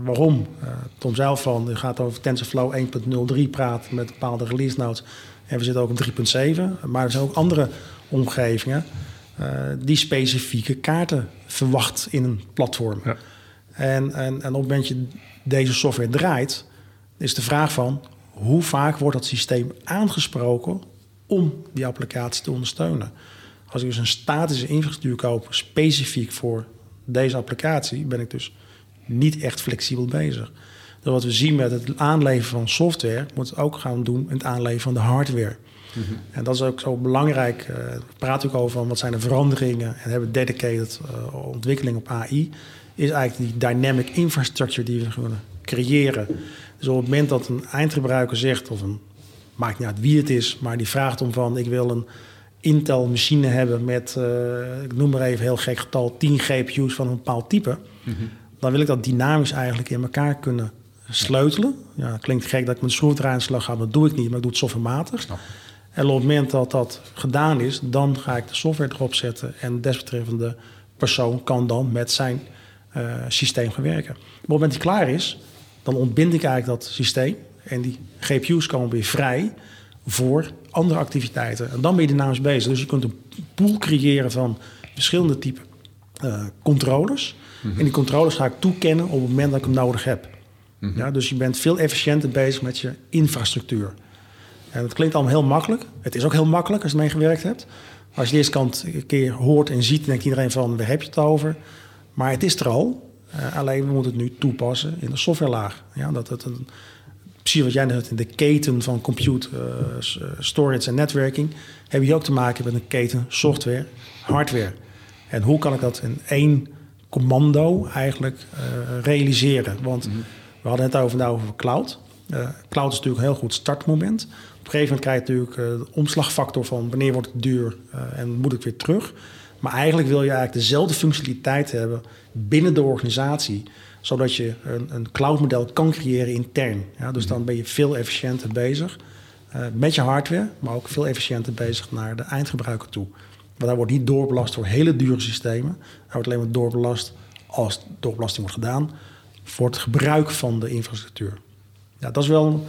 waarom? Eh, Tom van, je gaat over TensorFlow 1.03 praten met bepaalde release notes. En we zitten ook op 3.7. Maar er zijn ook andere omgevingen die specifieke kaarten verwacht in een platform. Ja. En, en, en op het moment dat je deze software draait, is de vraag van hoe vaak wordt dat systeem aangesproken om die applicatie te ondersteunen. Als ik dus een statische infrastructuur koop specifiek voor deze applicatie, ben ik dus niet echt flexibel bezig. Dus wat we zien met het aanleveren van software, moet het ook gaan doen met het aanleveren van de hardware. En dat is ook zo belangrijk. eh, we praten ook over wat zijn de veranderingen en hebben dedicated eh, ontwikkeling op AI. Is eigenlijk die dynamic infrastructure die we willen creëren. Dus op het moment dat een eindgebruiker zegt, of een, maakt niet uit wie het is, maar die vraagt om van ik wil een Intel machine hebben met, eh, ik noem maar even heel gek getal, 10 GPU's van een bepaald type. Dan wil ik dat dynamisch eigenlijk in elkaar kunnen sleutelen. Ja, het klinkt gek dat ik met een schroevendraaier ga, maar dat doe ik niet, maar ik doe het softwarematig. En op het moment dat dat gedaan is, dan ga ik de software erop zetten. En de desbetreffende persoon kan dan met zijn eh, systeem gaan werken. Maar op het moment dat die klaar is, dan ontbind ik eigenlijk dat systeem. En die GPU's komen weer vrij voor andere activiteiten. En dan ben je dynamisch bezig. Dus je kunt een pool creëren van verschillende typen eh, controllers. En die controllers ga ik toekennen op het moment dat ik hem nodig heb. ja, dus je bent veel efficiënter bezig met je infrastructuur. En het klinkt allemaal heel makkelijk. Het is ook heel makkelijk als je ermee gewerkt hebt. Als je de eerste kant een keer hoort en ziet, denkt iedereen van, waar heb je het over? Maar het is er al. Eh, alleen we moeten het nu toepassen in de softwarelaag. Ja, dat het een, precies wat jij net in de keten van compute, eh, eh, storage en netwerking, heb je ook te maken met een keten software, hardware. En hoe kan ik dat in één commando eigenlijk realiseren? Want we hadden het over, nou, over cloud. Cloud is natuurlijk een heel goed startmoment. Op een gegeven moment krijg je natuurlijk de omslagfactor van wanneer wordt het duur en moet ik weer terug. Maar eigenlijk wil je eigenlijk dezelfde functionaliteit hebben binnen de organisatie, zodat je een, een cloudmodel kan creëren intern. Ja, dus dan ben je veel efficiënter bezig eh, met je hardware, maar ook veel efficiënter bezig naar de eindgebruiker toe. Want daar wordt niet doorbelast door hele dure systemen. Hij wordt alleen maar doorbelast als doorbelasting wordt gedaan voor het gebruik van de infrastructuur. Ja, dat is wel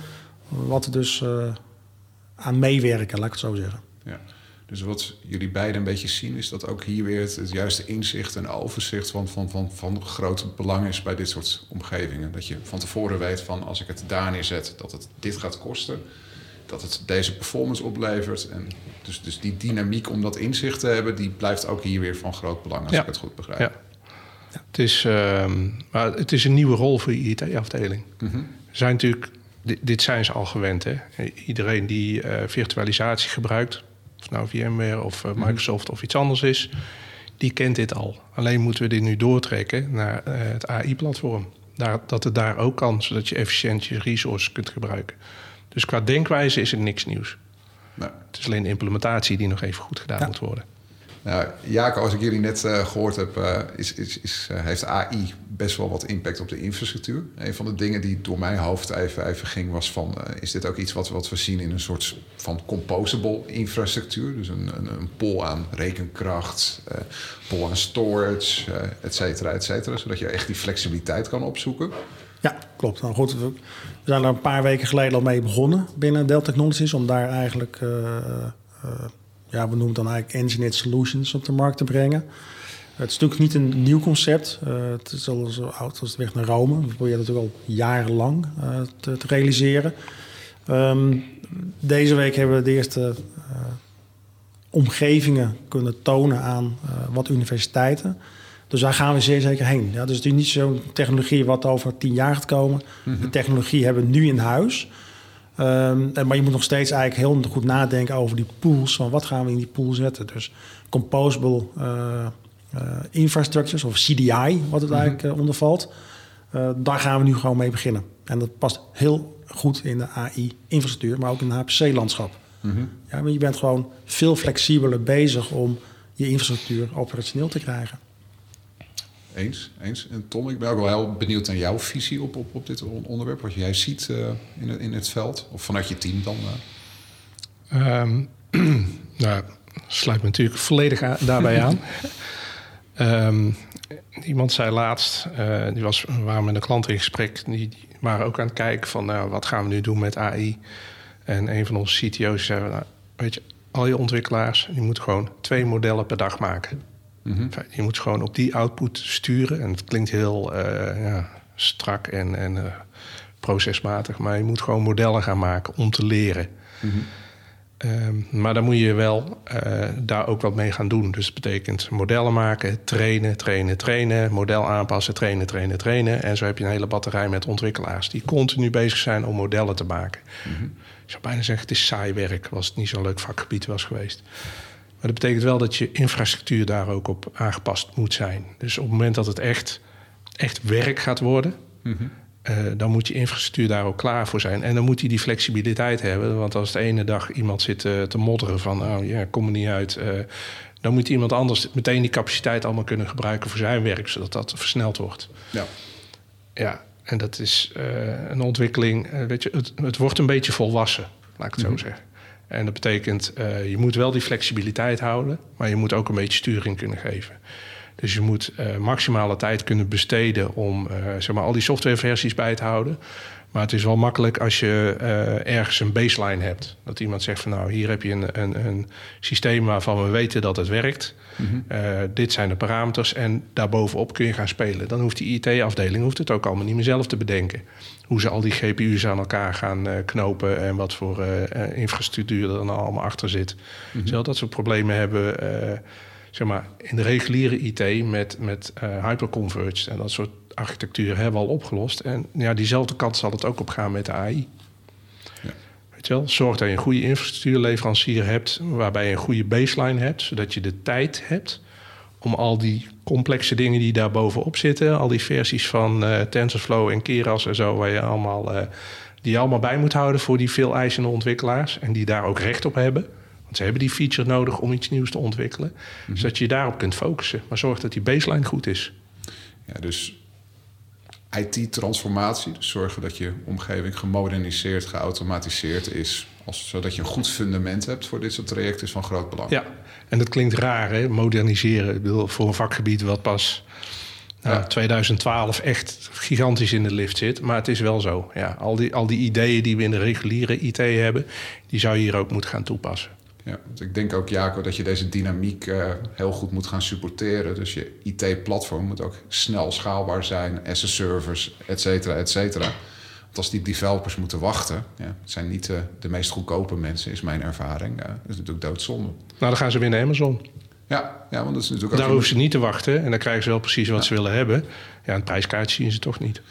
wat we dus eh, aan meewerken, laat ik het zo zeggen. Dus wat jullie beiden een beetje zien, is dat ook hier weer het, het juiste inzicht en overzicht van, van, van, van groot belang is bij dit soort omgevingen. Dat je van tevoren weet van als ik het daar neerzet, dat het dit gaat kosten. Dat het deze performance oplevert. En dus, dus die dynamiek om dat inzicht te hebben, die blijft ook hier weer van groot belang, als Ja. ik het goed begrijp. Ja. Het, is, ehm, maar het is een nieuwe rol voor je IT-afdeling. Mhm. Zijn natuurlijk, dit, dit zijn ze al gewend. Hè? Iedereen die eh, virtualisatie gebruikt, het nou VMware of eh, Microsoft of iets anders is, die kent dit al. Alleen moeten we dit nu doortrekken naar eh, het AI-platform. dat het daar ook kan, zodat je efficiënt je resources kunt gebruiken. Dus qua denkwijze is er niks nieuws. Nou, Het is alleen de implementatie die nog even goed gedaan moet worden. Nou, Jaco, als ik jullie net eh, gehoord heb, eh, is, is, is, heeft AI best wel wat impact op de infrastructuur. Een van de dingen die door mijn hoofd even, even ging was van... is dit ook iets wat, wat we zien in een soort van composable infrastructuur? Dus een, een, een aan rekenkracht, pool aan storage, et cetera, et cetera. Zodat je echt die flexibiliteit kan opzoeken. Ja, klopt. Nou goed, we zijn er een paar weken geleden al mee begonnen binnen Dell Technologies om daar eigenlijk, ja, we noemen het dan eigenlijk engineered solutions op de markt te brengen. Het is natuurlijk niet een nieuw concept. Eh, het is al zo oud als de weg naar Rome. We proberen natuurlijk al jarenlang eh, te, te realiseren. Ehm, deze week hebben we de eerste eh, omgevingen kunnen tonen aan wat universiteiten. Dus daar gaan we zeer zeker heen. Ja, dus het is niet zo'n technologie wat over tien jaar gaat komen. De technologie hebben we nu in huis. Ehm, en- maar je moet nog steeds eigenlijk heel goed nadenken over die pools. Van wat gaan we in die pool zetten? Dus composable eh, eh, infrastructures of CDI, wat het eigenlijk eh, onder valt. Daar gaan we nu gewoon mee beginnen. En dat past heel goed in de AI-infrastructuur, maar ook in het HPC-landschap. Ja, maar je bent gewoon veel flexibeler bezig om je infrastructuur operationeel te krijgen. Eens, eens. En Tom, ik ben ook wel heel benieuwd naar jouw visie op, op, op dit on- onderwerp. Wat jij ziet eh, in, het, in het veld. Of vanuit je team dan. Ehm nou, sluit me natuurlijk volledig aan- daarbij aan. Ehm, iemand zei laatst, eh, die was, we waren met een klant in gesprek, die, die waren ook aan het kijken van nou, wat gaan we nu doen met AI. En een van onze CTO's zei, nou, weet je, al je ontwikkelaars, je moet gewoon twee modellen per dag maken. Enfin, Je moet gewoon op die output sturen. En het klinkt heel eh, ja, strak en, en eh, procesmatig, maar je moet gewoon modellen gaan maken om te leren. Ehm, maar dan moet je wel eh, daar ook wat mee gaan doen. Dus dat betekent modellen maken, trainen, trainen, trainen, model aanpassen, trainen, trainen, trainen. En zo heb je een hele batterij met ontwikkelaars die continu bezig zijn om modellen te maken. Ik zou bijna zeggen, het is saai werk, als het niet zo'n leuk vakgebied was geweest. Maar dat betekent wel dat je infrastructuur daar ook op aangepast moet zijn. Dus op het moment dat het echt, echt werk gaat worden, eh, dan moet je infrastructuur daar ook klaar voor zijn. En dan moet hij die flexibiliteit hebben. Want als de ene dag iemand zit eh, te modderen van, oh ja, kom er niet uit. eh, dan moet iemand anders meteen die capaciteit allemaal kunnen gebruiken voor zijn werk, zodat dat versneld wordt. Ja. Ja, en dat is een ontwikkeling. weet je, het, het wordt een beetje volwassen, laat ik het zo zeggen. En dat betekent, eh, je moet wel die flexibiliteit houden, maar je moet ook een beetje sturing kunnen geven. Dus je moet eh, maximale tijd kunnen besteden om eh, zeg maar, al die softwareversies bij te houden. Maar het is wel makkelijk als je eh, ergens een baseline hebt. Dat iemand zegt van nou, hier heb je een, een, een systeem waarvan we weten dat het werkt. Eh, dit zijn de parameters en daarbovenop kun je gaan spelen. Dan hoeft die IT-afdeling hoeft het ook allemaal niet meer zelf te bedenken. Hoe ze al die GPU's aan elkaar gaan eh, knopen en wat voor infrastructuur er dan allemaal achter zit. Zelfs dat soort problemen hebben zeg maar, in de reguliere IT met, met eh, hyperconverged en dat soort architectuur hebben we al opgelost. En ja, diezelfde kant zal het ook op gaan met de AI. Ja. Weet je wel, zorg dat je een goede infrastructuurleverancier hebt, waarbij je een goede baseline hebt, zodat je de tijd hebt om al die complexe dingen die daar bovenop zitten, al die versies van eh, TensorFlow en Keras en zo, waar je allemaal, eh, die je allemaal bij moet houden voor die veel eisende ontwikkelaars en die daar ook recht op hebben. Want ze hebben die feature nodig om iets nieuws te ontwikkelen. Zodat je je daarop kunt focussen. Maar zorg dat die baseline goed is. Ja, dus IT-transformatie, dus zorgen dat je omgeving gemoderniseerd, geautomatiseerd is, als, zodat je een goed fundament hebt voor dit soort trajecten, is van groot belang. Ja, en dat klinkt raar, hè? moderniseren. Ik bedoel, voor een vakgebied wat pas nou, Ja. 2012 echt gigantisch in de lift zit. Maar het is wel zo. Ja, al, die, al die ideeën die we in de reguliere IT hebben, die zou je hier ook moeten gaan toepassen. Ja, want ik denk ook, Jaco, dat je deze dynamiek eh, heel goed moet gaan supporteren. Dus je IT-platform moet ook snel schaalbaar zijn, as a service, et cetera, et cetera. Want als die developers moeten wachten, ja, het zijn niet eh, de meest goedkope mensen, is mijn ervaring. Ja, dat is natuurlijk doodzonde. Nou, dan gaan ze weer naar Amazon. Ja, ja, want dat is natuurlijk ook... Daar hoeven ze niet te wachten. En dan krijgen ze wel precies wat ze willen hebben. Ja, het prijskaartje zien ze toch niet.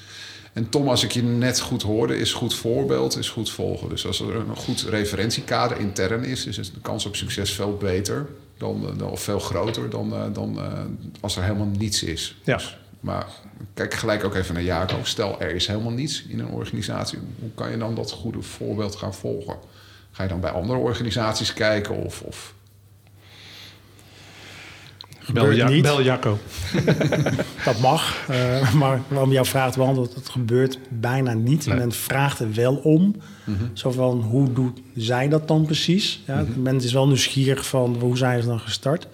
En Tom, als ik je net goed hoorde, is goed voorbeeld, is goed volgen. Dus als er een goed referentiekader intern is, is de kans op succes veel beter dan, dan of veel groter dan, eh, dan eh, als er helemaal niets is. Ja. Dus Maar kijk gelijk ook even naar Jaco. Stel, er is helemaal niets in een organisatie. Hoe kan je dan dat goede voorbeeld gaan volgen? Ga je dan bij andere organisaties kijken of... of... Bel, ja, niet. bel Jacco. Dat mag, uh, maar om jouw vraag te beantwoorden, het gebeurt bijna niet. Nee. Men vraagt er wel om. Zo van, hoe doen zij dat dan precies? Ja, Men is wel nieuwsgierig van, hoe zijn ze dan gestart?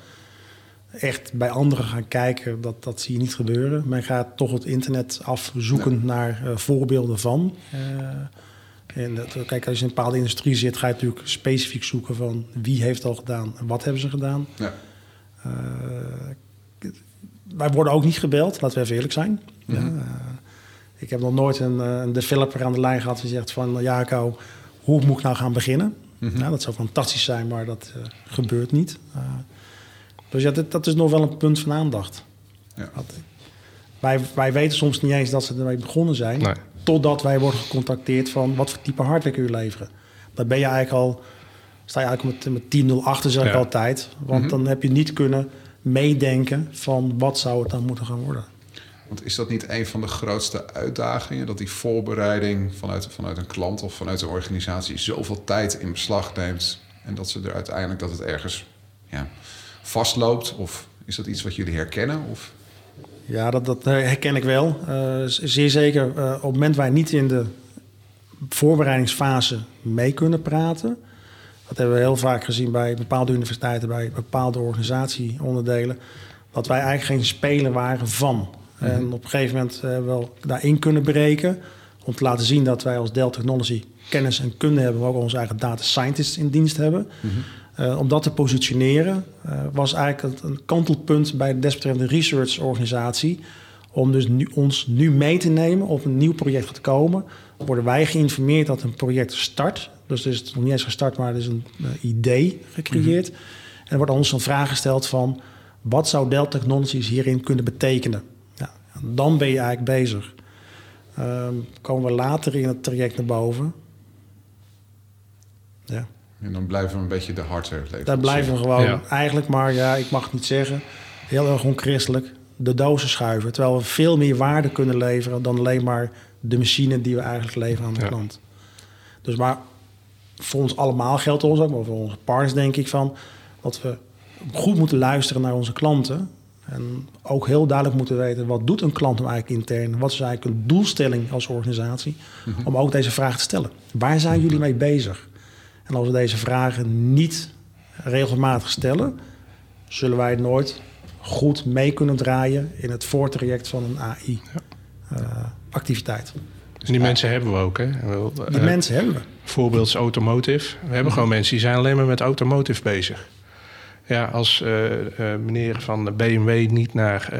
Echt bij anderen gaan kijken, dat, dat zie je niet gebeuren. Men gaat toch het internet afzoeken naar uh, voorbeelden van. Uh, en dat, kijk, als je in een bepaalde industrie zit, ga je natuurlijk specifiek zoeken van wie heeft al gedaan en wat hebben ze gedaan. Ja. Uh, wij worden ook niet gebeld, laten we even eerlijk zijn. Mm -hmm. ja, uh, ik heb nog nooit een, een, developer aan de lijn gehad die zegt van... Jaco, hoe moet ik nou gaan beginnen? Mm -hmm. ja, dat zou fantastisch zijn, maar dat uh, gebeurt niet. dus ja, dat, dat, is nog wel een punt van aandacht. Ja. wij, wij weten soms niet eens dat ze ermee begonnen zijn... Nee. totdat wij worden gecontacteerd van wat voor type hardware kun je leveren. Dan ben je eigenlijk al sta je eigenlijk met, met 10-0 achter, zeg ik Ja. altijd. Want Mhm. dan heb je niet kunnen meedenken van wat zou het dan moeten gaan worden. Want is dat niet een van de grootste uitdagingen? Dat die voorbereiding vanuit, vanuit een klant of vanuit een organisatie zoveel tijd in beslag neemt. En dat ze er uiteindelijk dat het ergens ja, vastloopt? Of is dat iets wat jullie herkennen? Of? Ja, dat, dat herken ik wel. Uh, zeer zeker uh, op het moment wij niet in de voorbereidingsfase mee kunnen praten. Dat hebben we heel vaak gezien bij bepaalde universiteiten, bij bepaalde organisatieonderdelen. Dat wij eigenlijk geen speler waren van. Mm -hmm. En op een gegeven moment uh, wel daarin kunnen breken. Om te laten zien dat wij als Dell Technology kennis en kunde hebben. Maar ook onze eigen data scientists in dienst hebben. Mm -hmm. uh, om dat te positioneren uh, was eigenlijk een kantelpunt bij de desbetreffende research organisatie. Om dus nu, ons nu mee te nemen op een nieuw project te komen. Worden wij geïnformeerd dat een project start. Dus het is nog niet eens gestart, maar er is een uh, idee gecreëerd. Mm -hmm. En er wordt ons dan vraag gesteld van... wat zou Dell Technologies hierin kunnen betekenen? Ja, dan ben je eigenlijk bezig. Um, komen we later in het traject naar boven. Ja. En dan blijven we een beetje de hardware leven. Daar blijven we gewoon ja. eigenlijk maar, ja, ik mag het niet zeggen... heel erg onchristelijk, de dozen schuiven. Terwijl we veel meer waarde kunnen leveren... dan alleen maar de machine die we eigenlijk leveren aan de ja. klant. Dus maar voor ons allemaal geldt ons ook, maar voor onze partners denk ik van dat we goed moeten luisteren naar onze klanten. En ook heel duidelijk moeten weten wat doet een klant nou eigenlijk intern. Wat is eigenlijk een doelstelling als organisatie mm -hmm. om ook deze vraag te stellen. Waar zijn jullie mee bezig? En als we deze vragen niet regelmatig stellen, zullen wij nooit goed mee kunnen draaien in het voortraject van een AI-activiteit. Ja. Uh, dus die mensen hebben we ook, hè? Die uh, mensen hebben we. Voorbeeld is automotive. We hebben gewoon mensen die zijn alleen maar met automotive bezig. Ja, als uh, uh, meneer van de BMW niet naar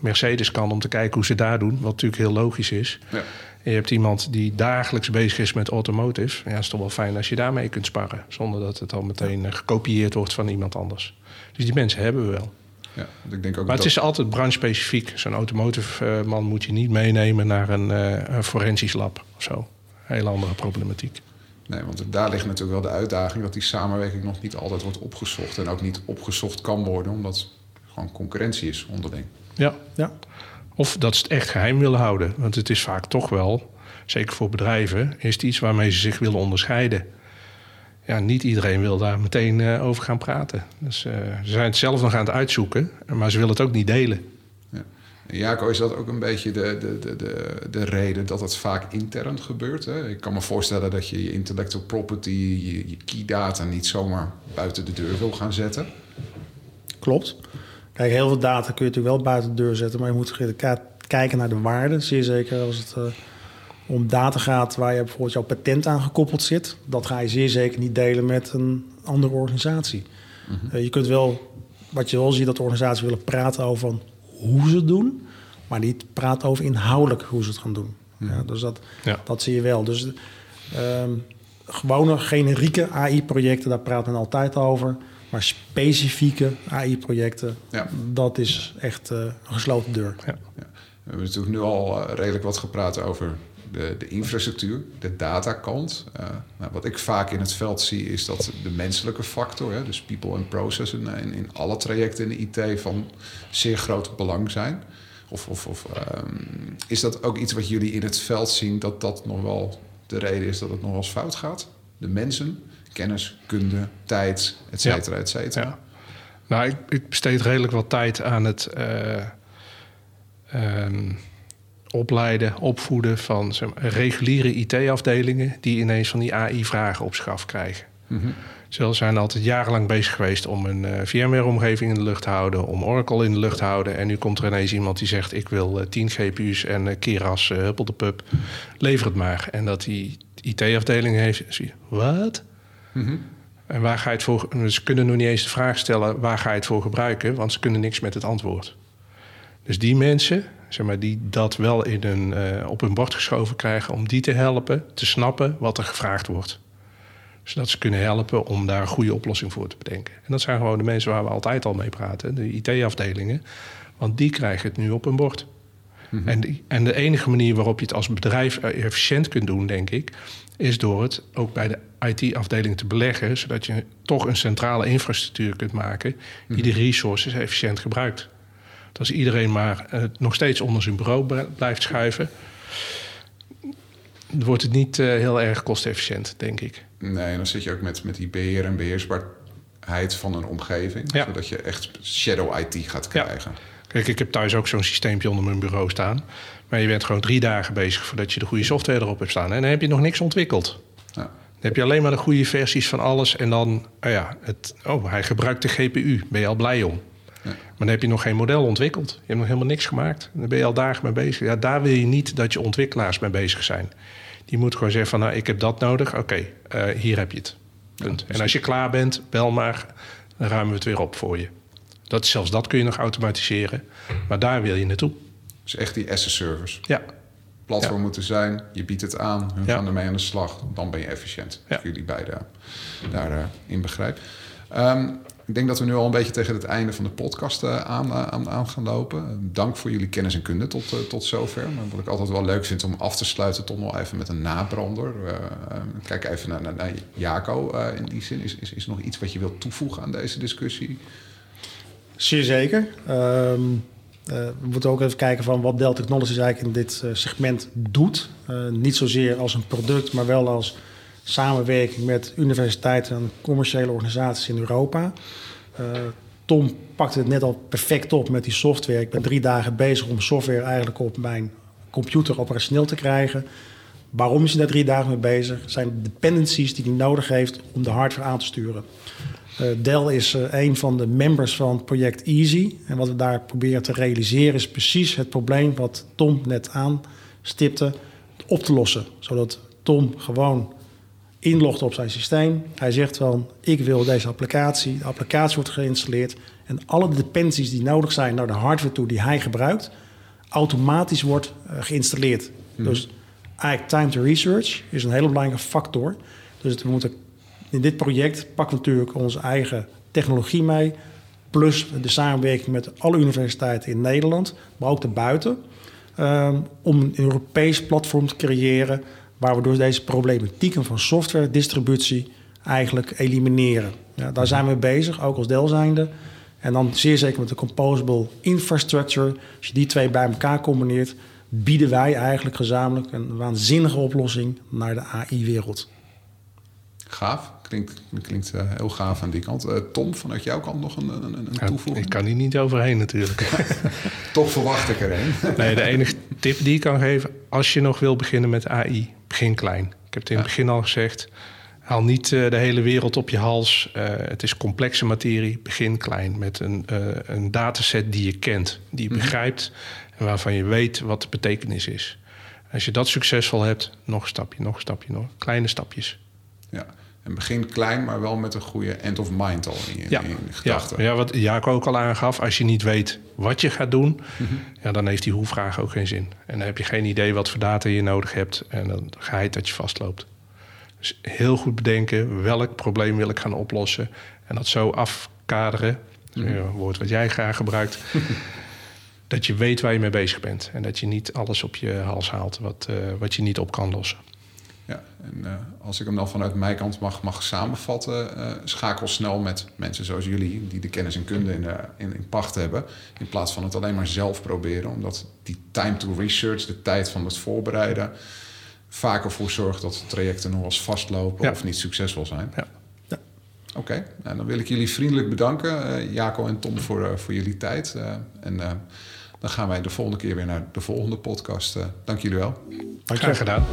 Mercedes kan om te kijken hoe ze daar doen, wat natuurlijk heel logisch is. Ja. En je hebt iemand die dagelijks bezig is met automotive. Ja, het is toch wel fijn als je daarmee kunt sparren. Zonder dat het al meteen gekopieerd wordt van iemand anders. Dus die mensen hebben we wel. Ja, ik denk ook maar dat... het is altijd branchespecifiek. Zo'n automotive man moet je niet meenemen naar een, een forensisch lab of zo. Hele andere problematiek. Nee, want daar ligt natuurlijk wel de uitdaging dat die samenwerking nog niet altijd wordt opgezocht. En ook niet opgezocht kan worden, omdat gewoon concurrentie is onderling. Ja. ja. Of dat ze het echt geheim willen houden. Want het is vaak toch wel, zeker voor bedrijven, is het iets waarmee ze zich willen onderscheiden ja, niet iedereen wil daar meteen uh, over gaan praten. Dus uh, ze zijn het zelf nog aan het uitzoeken, maar ze willen het ook niet delen. Ja. Jaco, is dat ook een beetje de, de, de, de, de reden dat het vaak intern gebeurt? Hè? Ik kan me voorstellen dat je je intellectual property, je, je key data niet zomaar buiten de deur wil gaan zetten. Klopt. Kijk, heel veel data kun je natuurlijk wel buiten de deur zetten, maar je moet kijken naar de waarde. Zeer zeker als het... Uh, om data gaat waar je bijvoorbeeld jouw patent aan gekoppeld zit, dat ga je zeer zeker niet delen met een andere organisatie. Mm -hmm. uh, je kunt wel, wat je wel ziet, dat de organisaties willen praten over hoe ze het doen, maar niet praten over inhoudelijk hoe ze het gaan doen. -hmm. ja, dus dat, ja. dat zie je wel. Dus um, gewone generieke AI-projecten, daar praat men altijd over. Maar specifieke AI-projecten, ja. dat is echt uh, een gesloten deur. We hebben natuurlijk nu al uh, redelijk wat gepraat over de, de infrastructuur, de datakant. Uh, nou, wat ik vaak in het veld zie is dat de menselijke factor, hè, dus people and process, in, in, alle trajecten in de IT van zeer groot belang zijn. Of, of, of ehm, is dat ook iets wat jullie in het veld zien dat dat nog wel de reden is dat het nog wel eens fout gaat? De mensen, kennis, kunde, tijd, et cetera, et cetera. Ja. Nou, ik, ik, besteed redelijk wat tijd aan het eh, ehm, opleiden, opvoeden van zeg maar, reguliere IT-afdelingen die ineens van die AI-vragen op zich af krijgen. Mm Ze zijn altijd jarenlang bezig geweest om een uh, VMware-omgeving in de lucht te houden, om Oracle in de lucht te houden. En nu komt er ineens iemand die zegt: Ik wil uh, 10 GPU's en uh, Keras, uh, huppel de pup, lever het maar. En dat die IT-afdeling heeft. Wat? Mm En waar ga je het voor? Ze kunnen nog niet eens de vraag stellen: waar ga je het voor gebruiken? Want ze kunnen niks met het antwoord. Dus die mensen, zeg maar, die dat wel in een, uh, op hun bord geschoven krijgen, om die te helpen te snappen wat er gevraagd wordt. Zodat ze kunnen helpen om daar een goede oplossing voor te bedenken. En dat zijn gewoon de mensen waar we altijd al mee praten, de IT-afdelingen. Want die krijgen het nu op hun bord. Mm -hmm. en, die, en de enige manier waarop je het als bedrijf efficiënt kunt doen, denk ik, is door het ook bij de IT-afdeling te beleggen, zodat je toch een centrale infrastructuur kunt maken die de resources efficiënt gebruikt. Dat als iedereen maar uh, nog steeds onder zijn bureau blijft schuiven, wordt het niet uh, heel erg kostefficiënt, denk ik. Nee, dan zit je ook met, met die beheer en beheersbaarheid van een omgeving, ja. zodat je echt shadow IT gaat krijgen. Ja. Kijk, ik heb thuis ook zo'n systeempje onder mijn bureau staan. Maar je bent gewoon drie dagen bezig voordat je de goede software erop hebt staan. En dan heb je nog niks ontwikkeld. Ja. Dan heb je alleen maar de goede versies van alles. En dan, oh ja, het, oh, hij gebruikt de GPU. Ben je al blij om. Ja. Maar dan heb je nog geen model ontwikkeld. Je hebt nog helemaal niks gemaakt. Dan ben je al dagen mee bezig. Ja, daar wil je niet dat je ontwikkelaars mee bezig zijn. Die moeten gewoon zeggen van, nou, ik heb dat nodig. Oké, okay, uh, hier heb je het. Punt. Ja, en als je klaar bent, bel maar. Dan ruimen we het weer op voor je. Dat, zelfs dat kun je nog automatiseren. Maar daar wil je naartoe. Dus echt die as-a-service. Ja. Platform ja. moeten zijn, je biedt het aan, hun ja. gaan ermee aan de slag. Dan ben je efficiënt. Ja. Jullie beide daarin uh, begrijpen. Um, ik denk dat we nu al een beetje tegen het einde van de podcast uh, aan, aan, aan, gaan lopen. Dank voor jullie kennis en kunde tot, tot zover. Maar wat ik altijd wel leuk vind om af te sluiten, toch nog even met een nabrander. Kijk even naar, naar, Jaco in die zin. Is, is, is nog iets wat je wilt toevoegen aan deze discussie? Zeer zeker. Um, we moeten ook even kijken van wat Dell Technologies eigenlijk in dit segment doet. niet zozeer als een product, maar wel als samenwerking met universiteiten en commerciële organisaties in Europa. Uh, Tom pakte het net al perfect op met die software. Ik ben drie dagen bezig om software eigenlijk op mijn computer operationeel te krijgen. Waarom is hij daar drie dagen mee bezig? Zijn dependencies die hij nodig heeft om de hardware aan te sturen. Uh, Dell is uh, een van de members van project Easy. En wat we daar proberen te realiseren is precies het probleem wat Tom net aanstipte op te lossen. Zodat Tom gewoon inlogt op zijn systeem. Hij zegt van, ik wil deze applicatie. De applicatie wordt geïnstalleerd. En alle dependencies die nodig zijn naar de hardware toe die hij gebruikt... automatisch wordt uh, geïnstalleerd. Hmm. Dus eigenlijk time to research is een hele belangrijke factor. Dus we moeten, in dit project pakken we natuurlijk onze eigen technologie mee... plus de samenwerking met alle universiteiten in Nederland, maar ook daarbuiten... Um, om een Europees platform te creëren waar we door deze problematieken van software distributie eigenlijk elimineren. Ja, daar zijn we bezig, ook als Dell zijnde. En dan zeer zeker met de composable infrastructure. Als je die twee bij elkaar combineert, bieden wij eigenlijk gezamenlijk een waanzinnige oplossing naar de AI-wereld. Gaaf. Klinkt, klinkt uh, heel gaaf aan die kant. Uh, Tom, vanuit jouw kant nog een, een, een toevoeging? Ja, ik kan hier niet overheen natuurlijk. Toch verwacht ik er een. nee, de enige tip die ik kan geven... als je nog wil beginnen met AI, begin klein. Ik heb het in het begin al gezegd. Haal niet uh, de hele wereld op je hals. Uh, het is complexe materie. Begin klein met een, uh, een dataset die je kent, die je mm -hmm. begrijpt en waarvan je weet wat de betekenis is. Als je dat succesvol hebt, nog een stapje, nog een stapje, nog kleine stapjes. Ja, en begin klein, maar wel met een goede end of mind al in ja. gedachten. Ja, ja, wat Jaco ook al aangaf, als je niet weet wat je gaat doen, mm -hmm. ja, dan heeft die hoe-vraag ook geen zin. En dan heb je geen idee wat voor data je nodig hebt en dan ga je dat je vastloopt. Dus heel goed bedenken, welk probleem wil ik gaan oplossen en dat zo afkaderen, mm -hmm. een woord wat jij graag gebruikt, dat je weet waar je mee bezig bent en dat je niet alles op je hals haalt wat, uh, wat je niet op kan lossen. Ja, en uh, als ik hem dan vanuit mijn kant mag, mag samenvatten, uh, schakel snel met mensen zoals jullie, die de kennis en kunde in, uh, in, in, pacht hebben, in plaats van het alleen maar zelf proberen, omdat die time to research, de tijd van het voorbereiden, vaak ervoor zorgt dat trajecten nog eens vastlopen ja. of niet succesvol zijn. Ja. ja. Oké, okay. nou, dan wil ik jullie vriendelijk bedanken, Jaco en Tom, voor, voor jullie tijd. en dan gaan wij de volgende keer weer naar de volgende podcast. dank jullie wel. Dank je. Graag gedaan.